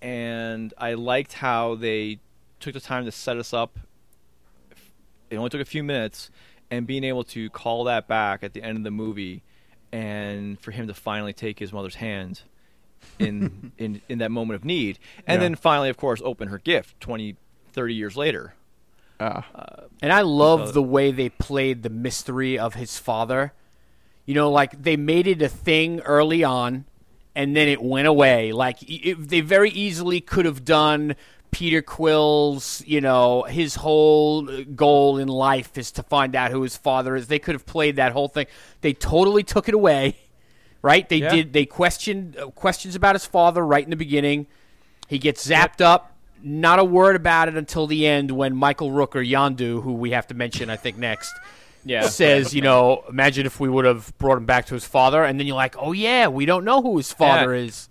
And I liked how they took the time to set us up. It only took a few minutes, and being able to call that back at the end of the movie, and for him to finally take his mother's hand in *laughs* in in that moment of need, and Yeah. then finally, of course, open her gift 20, 30 years later. ah And I love So- the way they played the mystery of his father. You know, like they made it a thing early on, and then it went away. Like it, they very easily could have done Peter Quill's. You know, his whole uh, goal in life is to find out who his father is. They could have played that whole thing. They totally took it away. Right? They Yeah. did. They questioned uh, questions about his father right in the beginning. He gets zapped up. Not a word about it until the end when Michael Rook or Yondu, who we have to mention, I think next, *laughs* Yeah. says, you know, imagine if we would have brought him back to his father, and then you're like, oh yeah, we don't know who his father Yeah. is.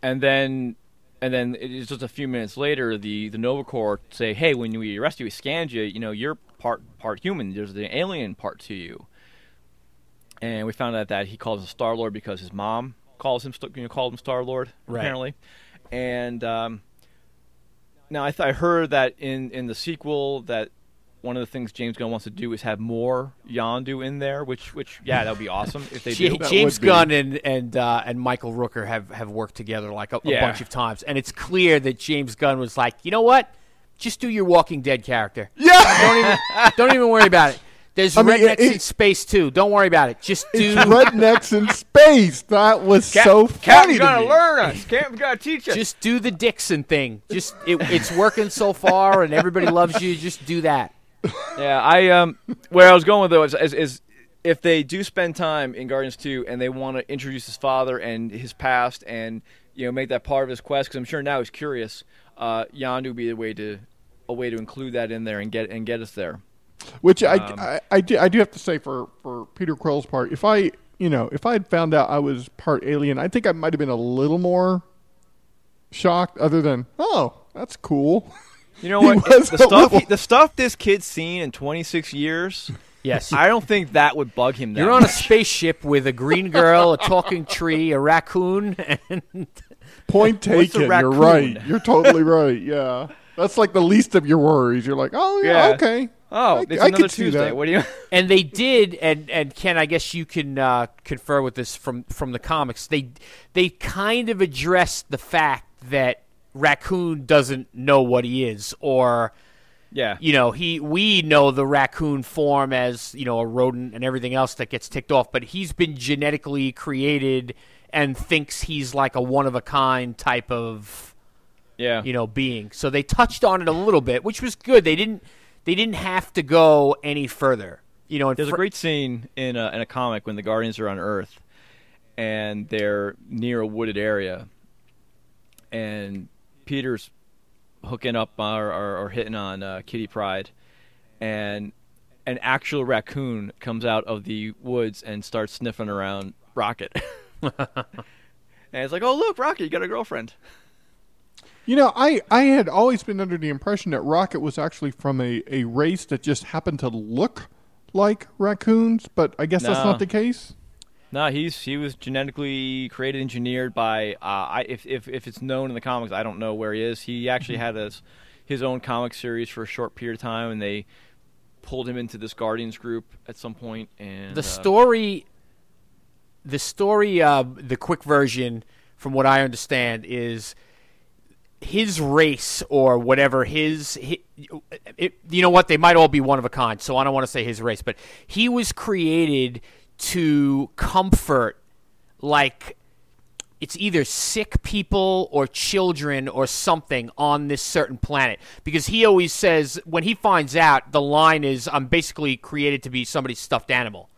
and then and then it's just a few minutes later the the Nova Corps say hey when we arrest you we scanned you you know you're part part human there's the alien part to you and we found out that he calls him Star Lord because his mom calls him you know called him Star Lord Right. apparently and um, now I, th- I heard that in in the sequel that one of the things James Gunn wants to do is have more Yondu in there which which yeah that would be awesome if they *laughs* Ja- do That James. Gunn and and uh, and Michael Rooker have, have worked together like a, a Yeah. bunch of times, and it's clear that James Gunn was like, you know what, just do your Walking Dead character. yeah Don't even don't even worry about it. There's I mean, rednecks it- in space too. Don't worry about it. Just do. it's rednecks in space that was so funny Captain's to gonna me. learn us Captain's gonna teach us Just do the Dixon thing. Just it, it's working so far, and everybody loves you. Just do that. Yeah, I um, where I was going with though is, is, is if they do spend time in Guardians Two and they want to introduce his father and his past and you know make that part of his quest because I'm sure now he's curious. Uh, Yondu would be a way to a way to include that in there and get and get us there. Which I, Um, I, I, do, I do have to say for, for Peter Quill's part, if I you know if I had found out I was part alien, I think I might have been a little more shocked. Other than oh, that's cool. You know what? *laughs* the stuff little- he, the stuff this kid's seen in 26 years, Yes. I don't think that would bug him. That You're on a spaceship with a green girl, a talking tree, a raccoon, *laughs* and Point What's a taken. You're right. You're totally right. Yeah, that's like the least of your worries. You're like, oh yeah, Yeah. okay. Oh, I, it's I another Tuesday. What do you? *laughs* and they did and and Ken I guess you can uh, confer with this from from the comics they they kind of addressed the fact that raccoon doesn't know what he is or Yeah. you know he we know the raccoon form as you know a rodent and everything else that gets ticked off but he's been genetically created and thinks he's like a one of a kind type of Yeah. you know being so they touched on it a little bit which was good they didn't they didn't have to go any further you know There's a great scene in a, in a comic when the Guardians are on Earth, and they're near a wooded area, and Peter's hooking up or, or, or hitting on uh, Kitty Pryde, and an actual raccoon comes out of the woods and starts sniffing around Rocket. *laughs* And it's like, oh look, Rocket, you got a girlfriend. You know, I, I had always been under the impression that Rocket was actually from a, a race that just happened to look like raccoons, but I guess that's not the case. No, he's he was genetically created, engineered by. Uh, I if, if if it's known in the comics, I don't know where he is. He actually had his his own comic series for a short period of time, and they pulled him into this Guardians group at some point. And The uh, story, the story, uh, the quick version, from what I understand, is his race or whatever his, hi it, you know what? They might all be one of a kind so i don't want to say his race but he was created to comfort like it's either sick people or children or something on this certain planet. Because he always says when he finds out the line is i'm basically created to be somebody's stuffed animal.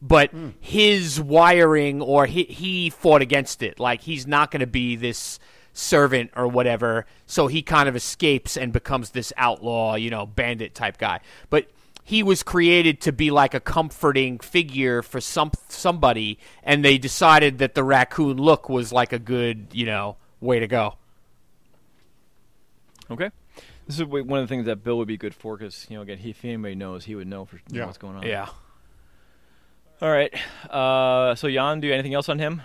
But hmm. his wiring or he, he fought against it. Like he's not going to be this servant or whatever so he kind of escapes and becomes this outlaw you know bandit type guy but he was created to be like a comforting figure for some somebody and they decided that the raccoon look was like a good you know way to go Okay. This is one of the things that Bill would be good for because you know again, he, if anybody knows, he would know for you know, Yeah. what's going on. yeah All right. Uh, so Yondu anything else on him?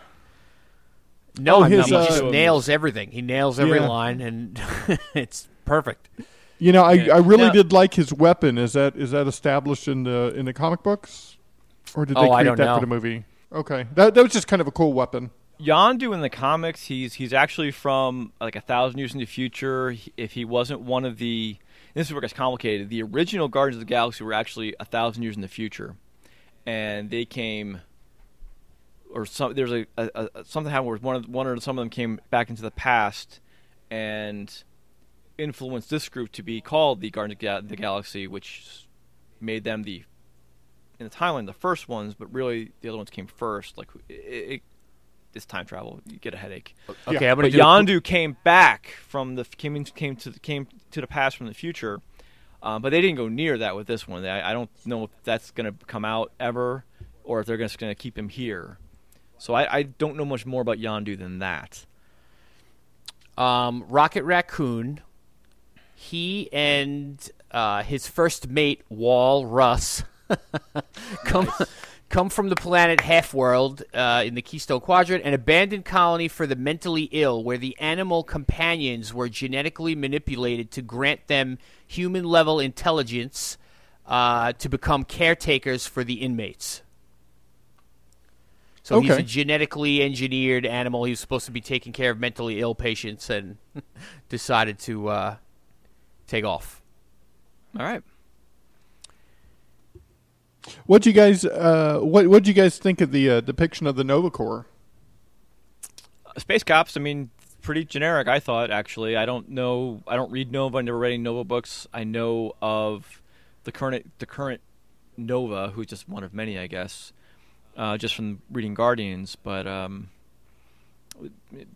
No Oh, his, he uh, just nails everything he nails every Yeah. line and *laughs* it's perfect You know, I, Yeah. I really Now- did like his weapon. Is that is that established in the in the comic books, or did they Oh, create that know. for the movie? Okay, that that was just kind of a cool weapon. Yondu in the comics, he's he's actually from like a thousand years in the future. If he wasn't one of the, this is where it gets complicated. The original Guardians of the Galaxy were actually a thousand years in the future, and they came, or some there's a, a, a something happened where one of one or some of them came back into the past, and influenced this group to be called the Guardians of Ga- the Galaxy, which made them the in the timeline the first ones, but really the other ones came first. Like it, it, it's time travel. You get a headache. okay i'm gonna But do a Yondu came back from the came in, came to the, came to the past from the future, um, but they didn't go near that with this one. I, I don't know if that's going to come out ever, or if they're just going to keep him here. So I, I don't know much more about Yondu than that. um, Rocket Raccoon, he and uh, his first mate Wal Rus *laughs* come come from the planet Half-World uh, in the Keystone Quadrant, an abandoned colony for the mentally ill, where the animal companions were genetically manipulated to grant them human-level intelligence uh, to become caretakers for the inmates. So he's a genetically engineered animal. He was supposed to be taking care of mentally ill patients and *laughs* decided to uh, take off. All right. What you guys uh, what what you guys think of the uh, depiction of the Nova Corps? Uh, Space Cops. I mean, pretty generic. I thought actually. I don't know. I don't read Nova. I never read any Nova books. I know of the current the current Nova, who's just one of many, I guess, uh, just from reading Guardians. But um,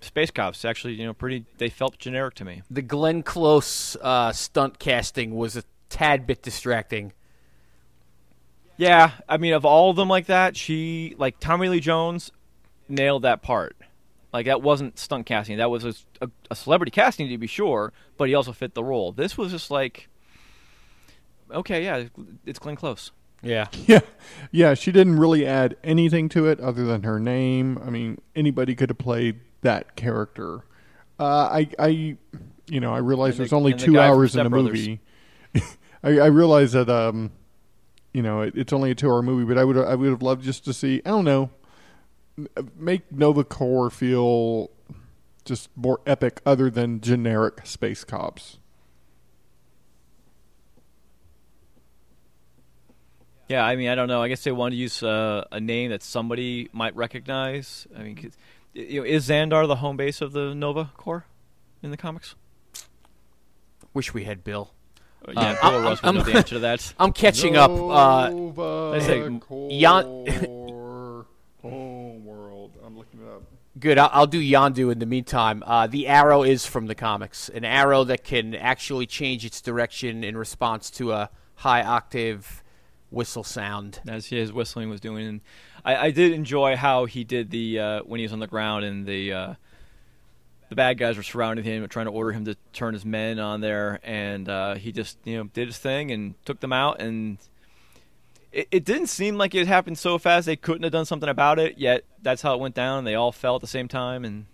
Space Cops actually, you know, pretty. They felt generic to me. The Glenn Close uh, stunt casting was a tad bit distracting. Yeah, I mean, of all of them like that, she like Tommy Lee Jones nailed that part. Like that wasn't stunt casting; that was a, a, a celebrity casting to be sure, but he also fit the role. This was just like, okay, yeah, it's Glenn Close. Yeah. *laughs* Yeah, yeah. She didn't really add anything to it other than her name. I mean, anybody could have played that character. Uh, I, I, you know, I realize the- there's only and the two hours in the movie. *laughs* I, I realize that, um, you know, it, it's only a two-hour movie, but I would, I would have loved just to see. I don't know, make Nova Corps feel just more epic, other than generic space cops. Yeah, I mean, I don't know. I guess they wanted to use uh, a name that somebody might recognize. I mean, 'cause- you know, is Xandar the home base of the Nova Corps in the comics? Wish we had Bill. Uh, yeah, I'm- Bill or Russ would know the answer to that. *laughs* I'm catching up. Uh, Nova Let's say Yan- Corps *laughs* Homeworld. I'm looking it up. good. I'll, I'll do Yondu in the meantime. Uh, the arrow is from the comics. An arrow that can actually change its direction in response to a high octave whistle sound. as his whistling was doing. And I, I did enjoy how he did the uh, when he was on the ground and the uh, the bad guys were surrounding him, trying to order him to turn his men on there, and uh, he just you know did his thing and took them out. And it, it didn't seem like it happened so fast they couldn't have done something about it. Yet that's how it went down. They all fell at the same time, and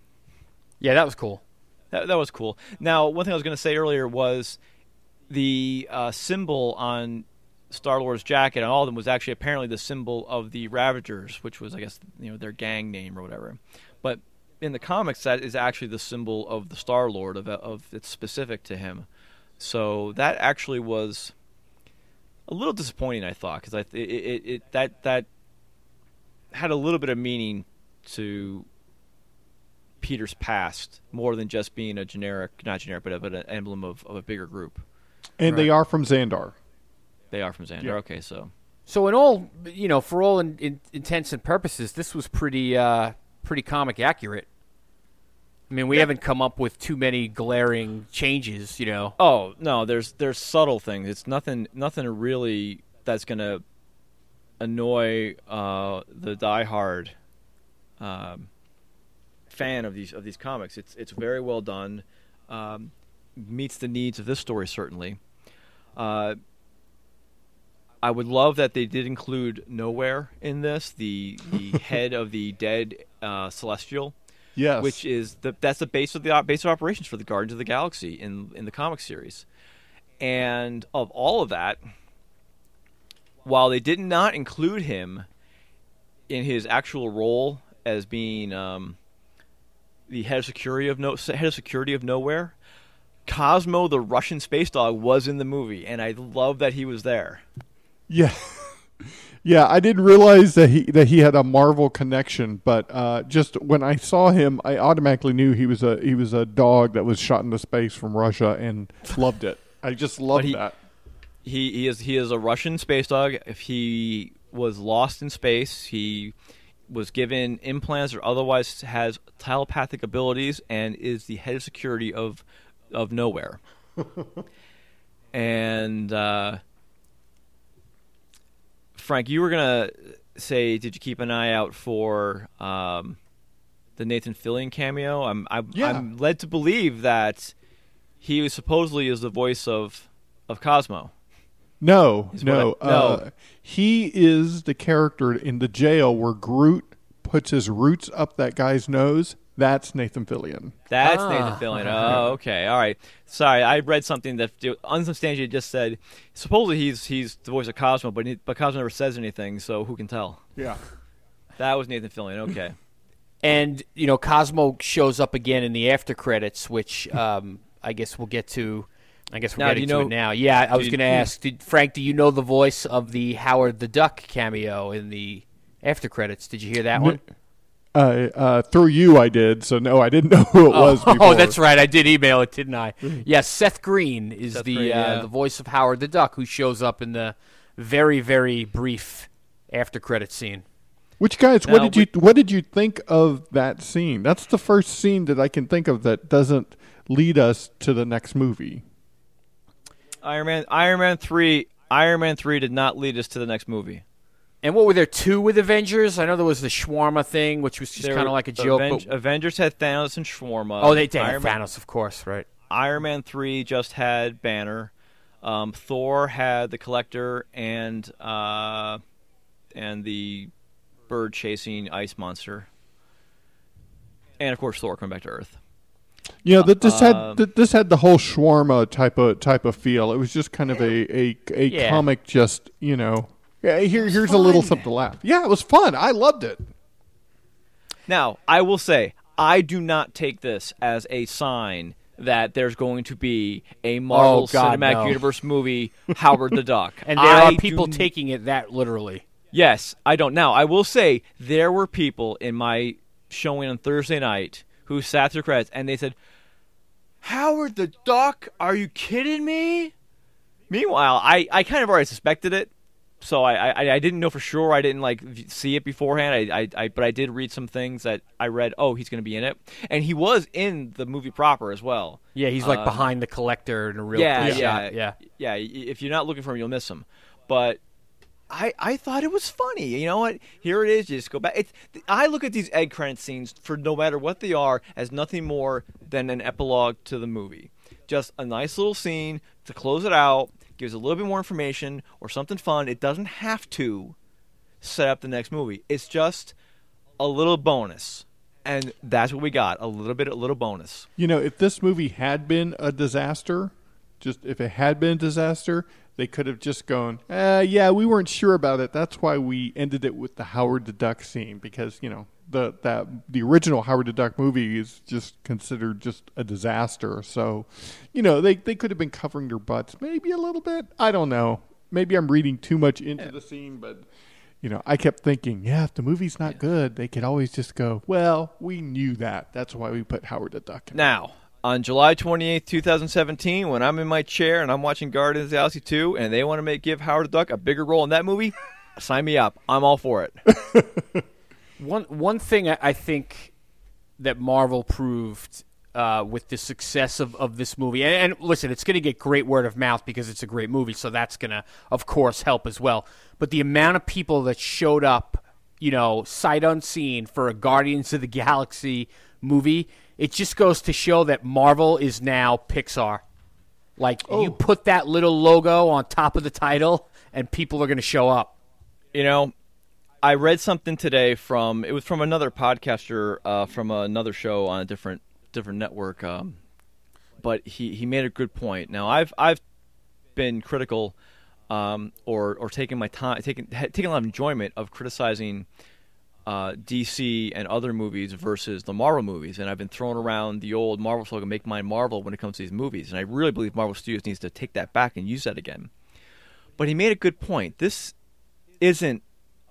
Yeah, that was cool. that, that was cool. Now, one thing I was going to say earlier was the uh, symbol on Star Lord's jacket on all of them was actually apparently the symbol of the Ravagers, which was, I guess, you know, their gang name or whatever. But in the comics, that is actually the symbol of the Star Lord of, of it's specific to him. So that actually was a little disappointing, I thought, because I it, it, it that that had a little bit of meaning to Peter's past more than just being a generic, not generic, but, but an emblem of, of a bigger group. And they are from Xandar. They are from Xandar. Yeah. Okay, so So in all, you know, for all in, in, intents and purposes, this was pretty uh, pretty comic accurate. I mean, we haven't come up with too many glaring changes, you know. oh no, there's there's subtle things. It's nothing nothing really that's gonna annoy uh, the diehard um, fan of these of these comics. It's it's very well done. Um, meets the needs of this story certainly. Uh, I would love that they did include Nowhere in this, the the *laughs* head of the dead uh, celestial, Yes. which is the that's the base of the base of operations for the Guardians of the Galaxy in in the comic series. And of all of that, while they did not include him in his actual role as being um, the head of security of no head of security of nowhere, Cosmo the Russian space dog was in the movie, and I love that he was there. Yeah. *laughs* Yeah, I didn't realize that he that he had a Marvel connection, but uh, just when I saw him, I automatically knew he was a he was a dog that was shot into space from Russia and *laughs* loved it. I just loved he- that. he, he is he is a Russian space dog. If he was lost in space, he was given implants or otherwise has telepathic abilities and is the head of security of of nowhere. *laughs* and uh, Frank, you were gonna say, did you keep an eye out for um, the Nathan Fillion cameo? I'm I, Yeah. I'm led to believe that he supposedly is the voice of of Cosmo. No, no, I- uh, no. he is the character in the jail where Groot puts his roots up that guy's nose. That's Nathan Fillion. That's Ah. Nathan Fillion. Oh, okay. All right. Sorry, I read something that unsubstantiated just said supposedly he's he's the voice of Cosmo, but he, but Cosmo never says anything, so who can tell? Yeah. That was Nathan Fillion. Okay. *laughs* And you know, Cosmo shows up again in the after credits, which um, I guess we'll get to. I guess we're Now, getting you to know- it now. Yeah, I was going to ask, did, Frank, do you know the voice of the Howard the Duck cameo in the after credits? Did you hear that one? Uh, uh, through you, I did. So no, I didn't *laughs* know who it was. *laughs* Before. Oh, that's right. I did email it, didn't I? Yes, Seth Green is Seth the Green, uh, yeah. the voice of Howard the Duck, who shows up in the very very brief after credit scene. Which guys? What Now, did you What did you think of that scene? That's the first scene that I can think of that doesn't lead us to the next movie. Iron Man. Iron Man three. Iron Man three did not lead us to the next movie. And what were there two with Avengers? I know there was the shawarma thing, which was just kind of like a joke. Aven- but- Avengers had Thanos and Shawarma. oh, they did Iron Man, Thanos, of course, right? Iron Man three just had Banner. Um, Thor had the Collector and uh, and the bird chasing ice monster. And of course, Thor coming back to Earth. Yeah, that this Um, had th- this had the whole shawarma type of type of feel. It was just kind of a a, a Yeah. comic, just you know. Yeah, here, here's a little something to laugh. Yeah, it was fun. I loved it. Now, I will say, I do not take this as a sign that there's going to be a Marvel Oh, God, Cinematic no. Universe movie, Howard the Duck. *laughs* And there I are people n- taking it that literally. Yes, I don't. Now, I will say there were people in my showing on Thursday night who sat through credits and they said, "Howard the Duck? Are you kidding me?" Meanwhile, I, I kind of already suspected it, so I, I, I didn't know for sure. I didn't like see it beforehand. I, I, I but I did read some things that I read. Oh, he's going to be in it, and he was in the movie proper as well. Yeah, he's like Uh, behind the collector in a real yeah, quick yeah. Yeah. yeah. If you're not looking for him, you'll miss him. But I, I thought it was funny. You know what? Here it is. You just go back. It's, I look at these egg credit scenes for no matter what they are as nothing more than an epilogue to the movie. Just a nice little scene to close it out, gives a little bit more information or something fun. It doesn't have to set up the next movie. It's just a little bonus. And that's what we got. A little bit, a little bonus. You know, if this movie had been a disaster, just if it had been a disaster, they could have just gone, uh, yeah, we weren't sure about it. That's why we ended it with the Howard the Duck scene because you know the that the original Howard the Duck movie is just considered just a disaster. So, you know, they they could have been covering their butts maybe a little bit. I don't know. Maybe I'm reading too much into the scene, but you know, I kept thinking, yeah, if the movie's not good, they could always just go, well, we knew that. That's why we put Howard the Duck. in. Now, on July 28th, 2017, when I'm in my chair and I'm watching Guardians of the Galaxy 2 and they want to make give Howard the Duck a bigger role in that movie, *laughs* sign me up. I'm all for it. *laughs* One one thing I I think that Marvel proved uh, with the success of, of this movie, and, and listen, it's going to get great word of mouth because it's a great movie, so that's going to, of course, help as well. But the amount of people that showed up, you know, sight unseen for a Guardians of the Galaxy movie, it just goes to show that Marvel is now Pixar. Like you put that little logo on top of the title, and people are going to show up. You know, I read something today from it was from another podcaster uh, from another show on a different different network. Um, but he, he made a good point. Now I've I've been critical um, or or taking my time taking taking a lot of enjoyment of criticizing uh, DC and other movies versus the Marvel movies, and I've been throwing around the old Marvel slogan "Make mine Marvel" when it comes to these movies, and I really believe Marvel Studios needs to take that back and use that again. But he made a good point. This isn't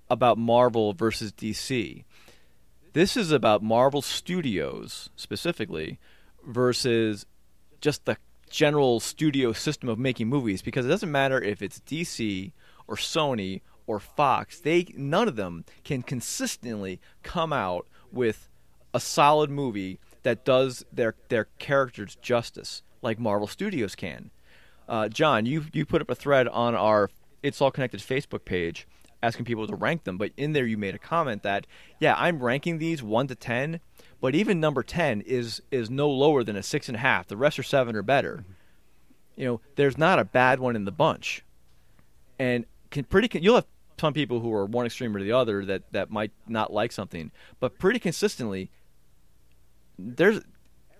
about Marvel versus DC. This is about Marvel Studios specifically versus just the general studio system of making movies because it doesn't matter if it's DC or Sony or Fox. They none of them can consistently come out with a solid movie that does their their characters justice like Marvel Studios can. Uh, John, you you put up a thread on our It's All Connected Facebook page asking people to rank them, but in there you made a comment that yeah, I'm ranking these one to ten, but even number ten is is no lower than a six and a half. The rest are seven or better. Mm-hmm. You know, there's not a bad one in the bunch, and can pretty you'll have some people who are one extreme or the other that that might not like something, but pretty consistently, there's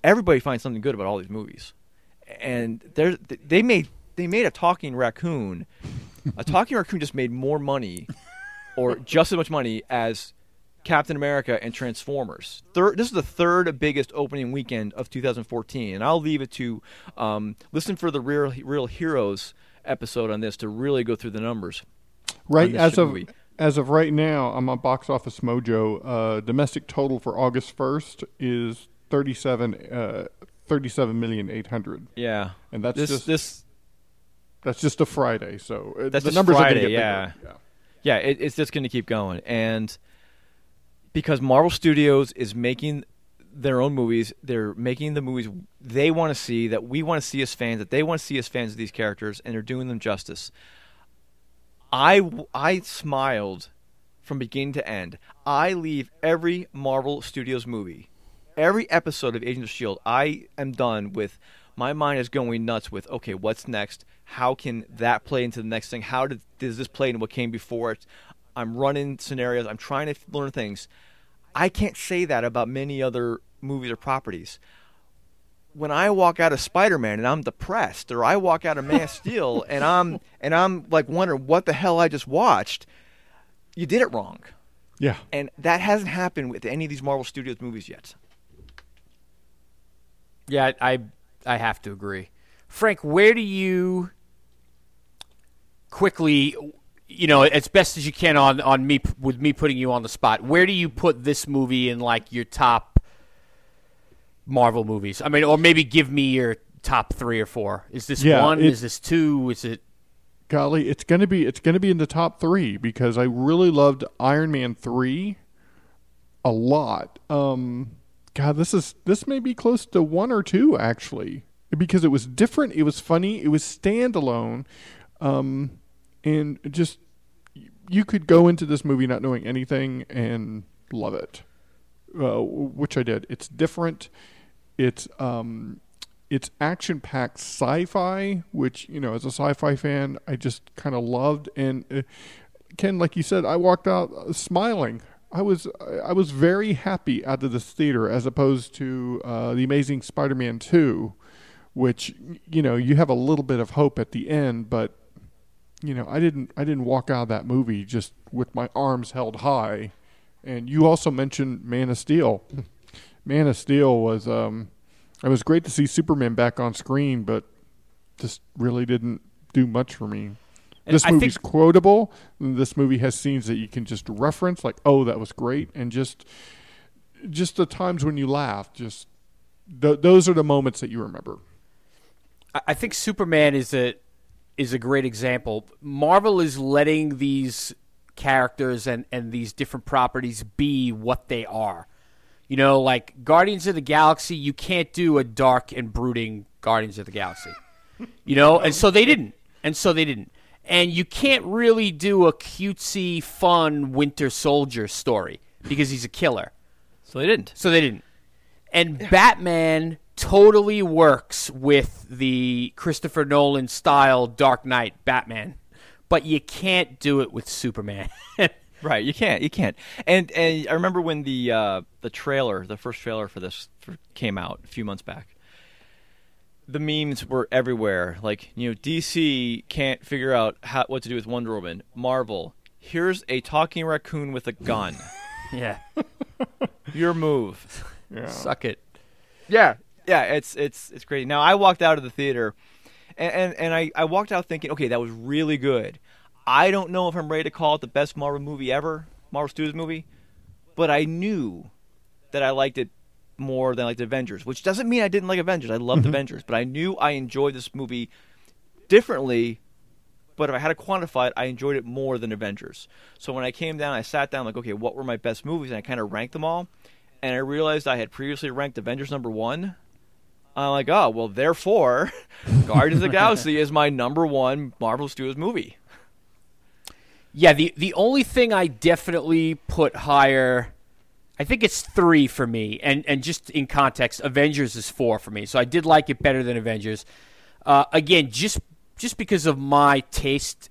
everybody finds something good about all these movies, and there's they made they made a talking raccoon. A talking raccoon just made more money, or just as much money as Captain America and Transformers. Third, this is the third biggest opening weekend of 2014, and I'll leave it to um, listen for the real real heroes episode on this to really go through the numbers. Right as of movie. as of right now, I'm on Box Office Mojo. Uh, domestic total for August 1st is 37, uh, 37 million eight hundred. Yeah, And that's this just- this That's just a Friday, so uh, That's the numbers are going to get yeah. bigger. Yeah. yeah, it, it's just going to keep going, and because Marvel Studios is making their own movies, they're making the movies they want to see that we want to see as fans, that they want to see as fans of these characters, and they're doing them justice. I I smiled from beginning to end. I leave every Marvel Studios movie, every episode of Agents of Shield. I am done with. My mind is going nuts with okay, what's next? How can that play into the next thing? How did, does this play into what came before it? I'm running scenarios. I'm trying to learn things. I can't say that about many other movies or properties. When I walk out of Spider-Man and I'm depressed, or I walk out of Man of *laughs* Steel and I'm and I'm like wondering what the hell I just watched, you did it wrong. Yeah. And that hasn't happened with any of these Marvel Studios movies yet. Yeah, I I have to agree. Frank, where do you quickly, you know, as best as you can on on me with me putting you on the spot, where do you put this movie in like your top Marvel movies? I mean, or maybe give me your top 3 or 4. Is this Yeah, one? it- Is this two? Is it Golly, it's gonna be it's gonna be in the top three because I really loved Iron Man three a lot. Um, God, this is this may be close to one or two actually because it was different. It was funny. It was standalone, um, and just you could go into this movie not knowing anything and love it, uh, which I did. It's different. It's um, it's action packed sci-fi, which you know, as a sci-fi fan, I just kind of loved. And uh, Ken, like you said, I walked out uh, smiling. I was I was very happy out of this theater, as opposed to uh, the Amazing Spider-Man two, which you know you have a little bit of hope at the end, but you know I didn't I didn't walk out of that movie just with my arms held high. And you also mentioned Man of Steel. *laughs* Man of Steel was um, it was great to see Superman back on screen, but just really didn't do much for me. And this I movie's think- quotable. This movie has scenes that you can just reference, like "Oh, that was great," and just just the times when you laugh. Just th- those are the moments that you remember. I- I think Superman is a is a great example. Marvel is letting these characters and, and these different properties be what they are. You know, like Guardians of the Galaxy, you can't do a dark and brooding Guardians of the Galaxy. You know, and so they didn't. And so they didn't. And you can't really do a cutesy, fun Winter Soldier story because he's a killer. So they didn't. So they didn't. And Batman totally works with the Christopher Nolan style Dark Knight Batman, but you can't do it with Superman. *laughs* Right, you can't, you can't. And and I remember when the uh, the trailer, the first trailer for this came out a few months back. The memes were everywhere. Like you know, DC can't figure out how, what to do with Wonder Woman. Marvel, here's a talking raccoon with a gun. *laughs* yeah. *laughs* Your move. Suck it. Yeah, yeah, it's it's it's great. Now I walked out of the theater, and and, and I, I walked out thinking, okay, that was really good. I don't know if I'm ready to call it the best Marvel movie ever, Marvel Studios movie, but I knew that I liked it more than I liked Avengers, which doesn't mean I didn't like Avengers. I loved mm-hmm. Avengers, but I knew I enjoyed this movie differently. But if I had to quantify it, I enjoyed it more than Avengers. So when I came down, I sat down like, okay, what were my best movies? And I kind of ranked them all, and I realized I had previously ranked Avengers number one. I'm like, oh well, therefore, *laughs* Guardians of the Galaxy is my number one Marvel Studios movie. Yeah, the the only thing I definitely put higher I think it's three for me, and and just in context, Avengers is four for me. So I did like it better than Avengers. Uh, again, just just because of my taste,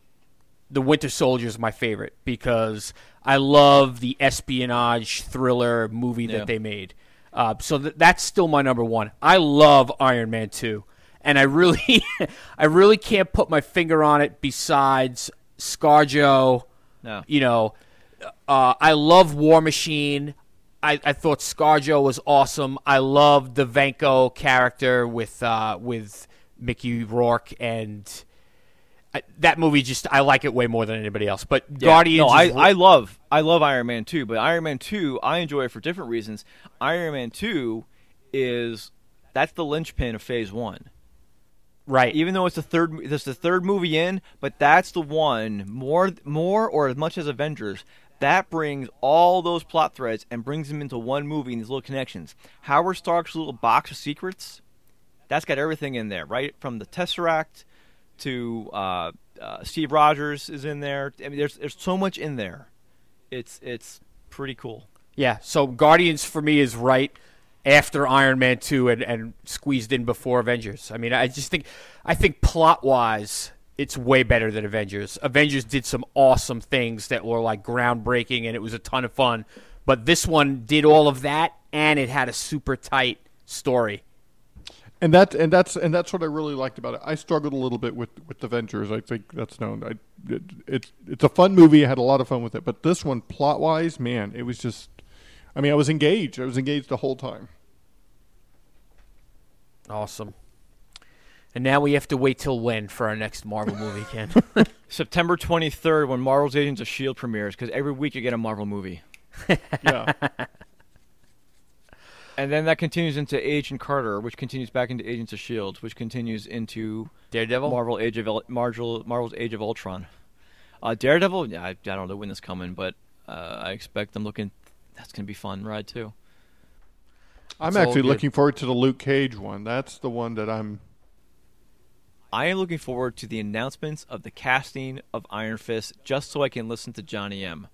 the Winter Soldier is my favorite because I love the espionage thriller movie Yeah. that they made. Uh, so th- that's still my number one. I love Iron Man two, and I really, *laughs* I really can't put my finger on it. Besides ScarJo, No. you know, uh, I love War Machine. I, I thought ScarJo was awesome. I loved the Vanko character with uh, with Mickey Rourke, and I, that movie just I like it way more than anybody else. But Yeah. Guardians, No, I, I love I love Iron Man two, but Iron Man two I enjoy it for different reasons. Iron Man two is that's the linchpin of Phase one. right. Even though it's the third, it's the third movie in, but that's the one more, more or as much as Avengers. That brings all those plot threads and brings them into one movie and these little connections. Howard Stark's little box of secrets, that's got everything in there, right? From the Tesseract to uh, uh, Steve Rogers is in there. I mean, there's there's so much in there. It's it's pretty cool. Yeah, so Guardians for me is right after Iron Man 2 and, and squeezed in before Avengers. I mean, I just think I think plot-wise it's way better than Avengers. Avengers did some awesome things that were like groundbreaking and it was a ton of fun. But this one did all of that and it had a super tight story. And that and that's and that's what I really liked about it. I struggled a little bit with with Avengers. I think that's known. I it, it's it's a fun movie. I had a lot of fun with it. But this one, plot wise, man, it was just. I mean, I was engaged. I was engaged the whole time. Awesome. And now we have to wait till when for our next Marvel movie, *laughs* Ken? September 23rd, when Marvel's Agents of Shield premieres, because every week you get a Marvel movie. *laughs* Yeah, *laughs* And then that continues into Agent Carter, which continues back into Agents of Shield, which continues into Daredevil? Marvel Age of Marvel, Marvel's Age of Ultron. Uh, Daredevil, yeah, I, I don't know when this coming, but uh, I expect them looking. That's gonna be fun ride too. I'm It's actually looking forward to the Luke Cage one. That's the one that I'm. I am looking forward to the announcements of the casting of Iron Fist, just so I can listen to Johnny M.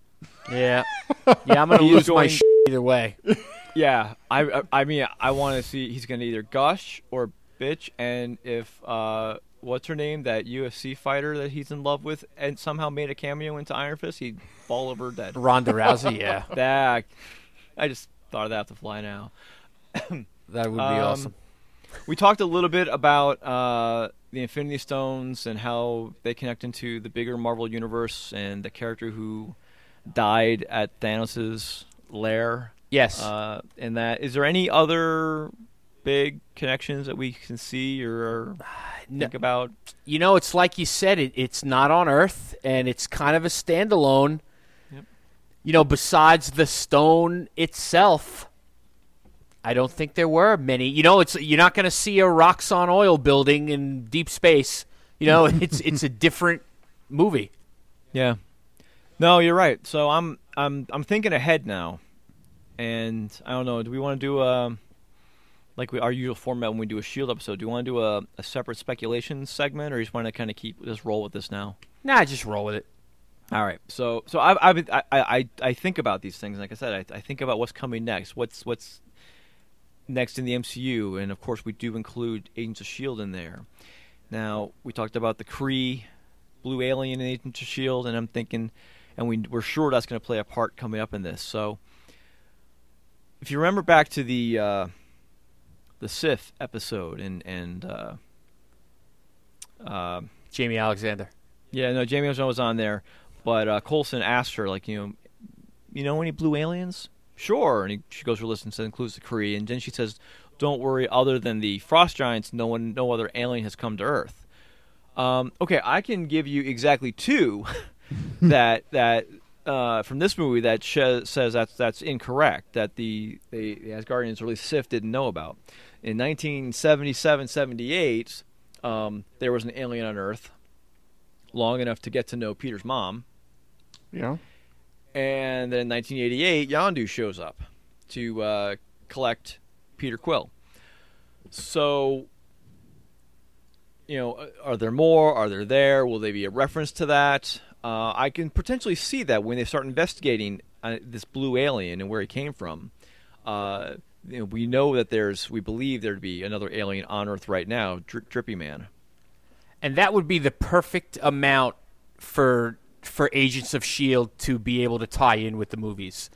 Yeah, *laughs* yeah. I'm gonna He is lose my going- sh- either way. *laughs* Yeah, I I, I mean I want to see he's gonna either gush or bitch, and if uh what's her name that UFC fighter that he's in love with and somehow made a cameo into Iron Fist, he'd fall over dead. Ronda *laughs* Rousey, yeah, that I just thought of that off the fly now. that would be Um, awesome. We talked a little bit about uh, the Infinity Stones and how they connect into the bigger Marvel universe and the character who died at Thanos' lair. Yes. Uh, and that is there any other big connections that we can see or *sighs* think about? you know, it's like you said, it, it's not on Earth, and it's kind of a standalone. Yep. You know, besides the stone itself, I don't think there were many. You know, it's you're not going to see a Roxxon Oil building in deep space. You know, it's it's a different movie. Yeah. No, you're right. So I'm I'm I'm thinking ahead now, and I don't know. Do we want to do a like we our usual format when we do a Shield episode? Do you want to do a, a separate speculation segment, or you just want to kind of keep just roll with this now? Nah, just roll with it. All right. So so I've, I've I, I I think about these things. Like I said, I, I think about what's coming next. What's what's next in the MCU, and of course we do include Agents of Shield in there. Now we talked about the Kree, Blue Alien, and Agents of Shield, and I'm thinking, and we we're sure that's going to play a part coming up in this. So if you remember back to the uh, the Sif episode, and and uh, uh, Jaimie Alexander. yeah, no, Jaimie Alexander was on there, but uh, Coulson asked her, like, you know, you know any blue aliens? Sure, and he, she goes through a list and says includes the Kree, and then she says, "Don't worry, other than the Frost Giants, no one, no other alien has come to Earth." Um, okay, I can give you exactly two *laughs* that that uh, from this movie that sh- says that's that's incorrect. That the the, the Asgardians or at least Sif didn't know about. In 1977-78, um, there was an alien on Earth long enough to get to know Peter's mom. Yeah. And then in 1988, Yondu shows up to uh, collect Peter Quill. So, you know, uh, are there more? Are there there? Will they be a reference to that? Uh, I can potentially see that when they start investigating uh, this blue alien and where he came from. Uh, you know, we know that there's, we believe there to be another alien on Earth right now, Dri- Drippy Man. and that would be the perfect amount for for Agents of Shield to be able to tie in with the movies.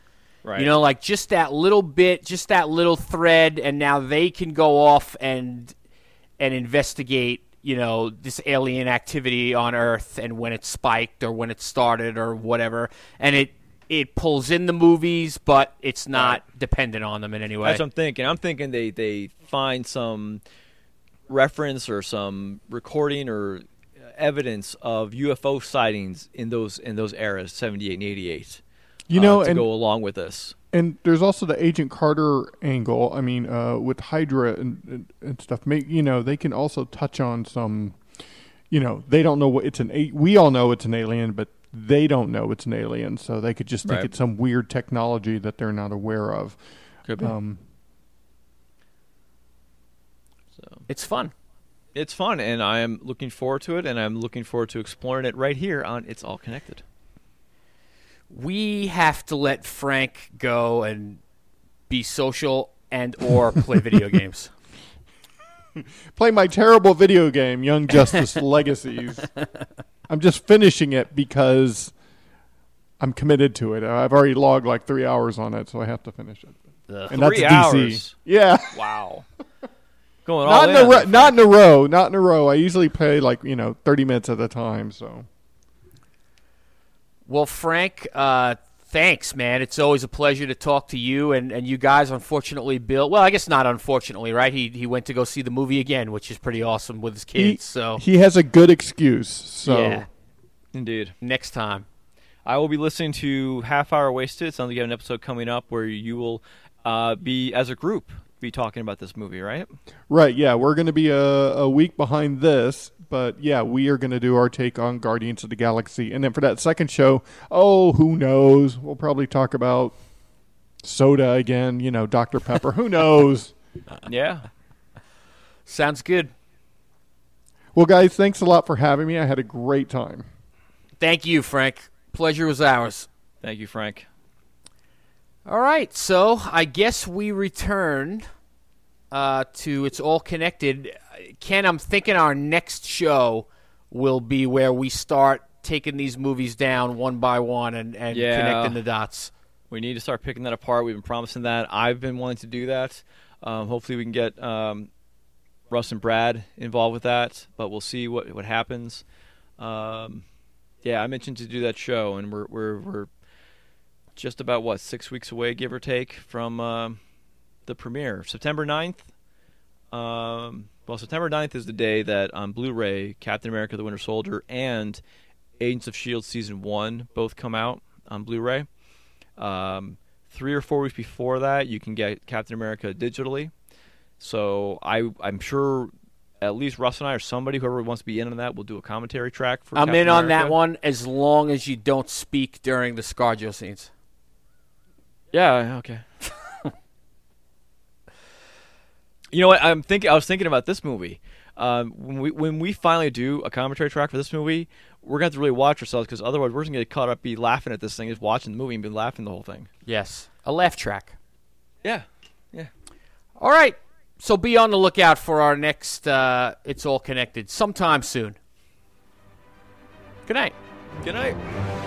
Right. You know, like just that little bit, just that little thread, and now they can go off and and investigate. You know, this alien activity on Earth and when it spiked or when it started or whatever, and it it pulls in the movies, but it's not dependent on them in any way. That's what I'm thinking. I'm thinking they they find some reference or some recording or evidence of UFO sightings in those in those eras, 78 and 88. You uh, know, to and go along with this. and there's also the Agent Carter angle. I mean, uh, with Hydra and, and, and stuff. Make you know they can also touch on some. You know, they don't know what it's an. a- We all know it's an alien, but they don't know it's an alien, so they could just think Right. it's some weird technology that they're not aware of. Could be. Um, so it's fun. It's fun, and I am looking forward to it, and I'm looking forward to exploring it right here on It's All Connected. we have to let Frank go and be social and or play video *laughs* games. play my terrible video game, Young Justice *laughs* Legacies. I'm just finishing it because I'm committed to it. I've already logged like three hours on it, so I have to finish it. And Three that's DC. hours? Yeah, Wow. Going all not in in a on ro- not in a row, not in a row. I usually play like you know 30 minutes at a time. So Well, Frank, uh, thanks, man. It's always a pleasure to talk to you and, and you guys. Unfortunately, Bill. Well, I guess not unfortunately, right? He he went to go see the movie again, which is pretty awesome with his kids. he so he has a good excuse. So yeah, Indeed. next time. I will be listening to Half Hour Wasted. It sounds like you have an episode coming up where you will uh, be, as a group, be talking about this movie, right? right, yeah, we're going to be a, a week behind this, but yeah, we are going to do our take on Guardians of the Galaxy, and then for that second show, oh, who knows? We'll probably talk about soda again. You know, Dr Pepper. who knows? *laughs* Yeah. Sounds good. Well, guys, thanks a lot for having me. I had a great time. Thank you, Frank. Pleasure was ours. Thank you, Frank. All right, so I guess we return uh, to It's All Connected. Ken, I'm thinking our next show will be where we start taking these movies down one by one and, and Yeah. connecting the dots. We need to start picking that apart. We've been promising that. I've been wanting to do that. Um, hopefully, we can get um, Russ and Brad involved with that, but we'll see what what happens. Um, yeah, I mentioned to do that show, and we're we're we're just about what six weeks away, give or take, from um, the premiere, September 9th. Um, well, September 9th is the day that on Blu-ray, Captain America: The Winter Soldier and Agents of Shield season one both come out on Blu-ray. Um, three or four weeks before that, you can get Captain America digitally. So I, I'm sure at least Russ and I or somebody, whoever wants to be in on that, will do a commentary track for. I'm Captain in on that one as long as you don't speak during the ScarJo scenes. Yeah. Okay. *laughs* you know what? I'm thinking. I was thinking about this movie. Um, when we when we finally do a commentary track for this movie, we're gonna have to really watch ourselves because otherwise we're just gonna get caught up, be laughing at this thing, just watching the movie and be laughing the whole thing. Yes, a laugh track. Yeah. Yeah. All right, so be on the lookout for our next uh, It's All Connected sometime soon. Good night. Good night.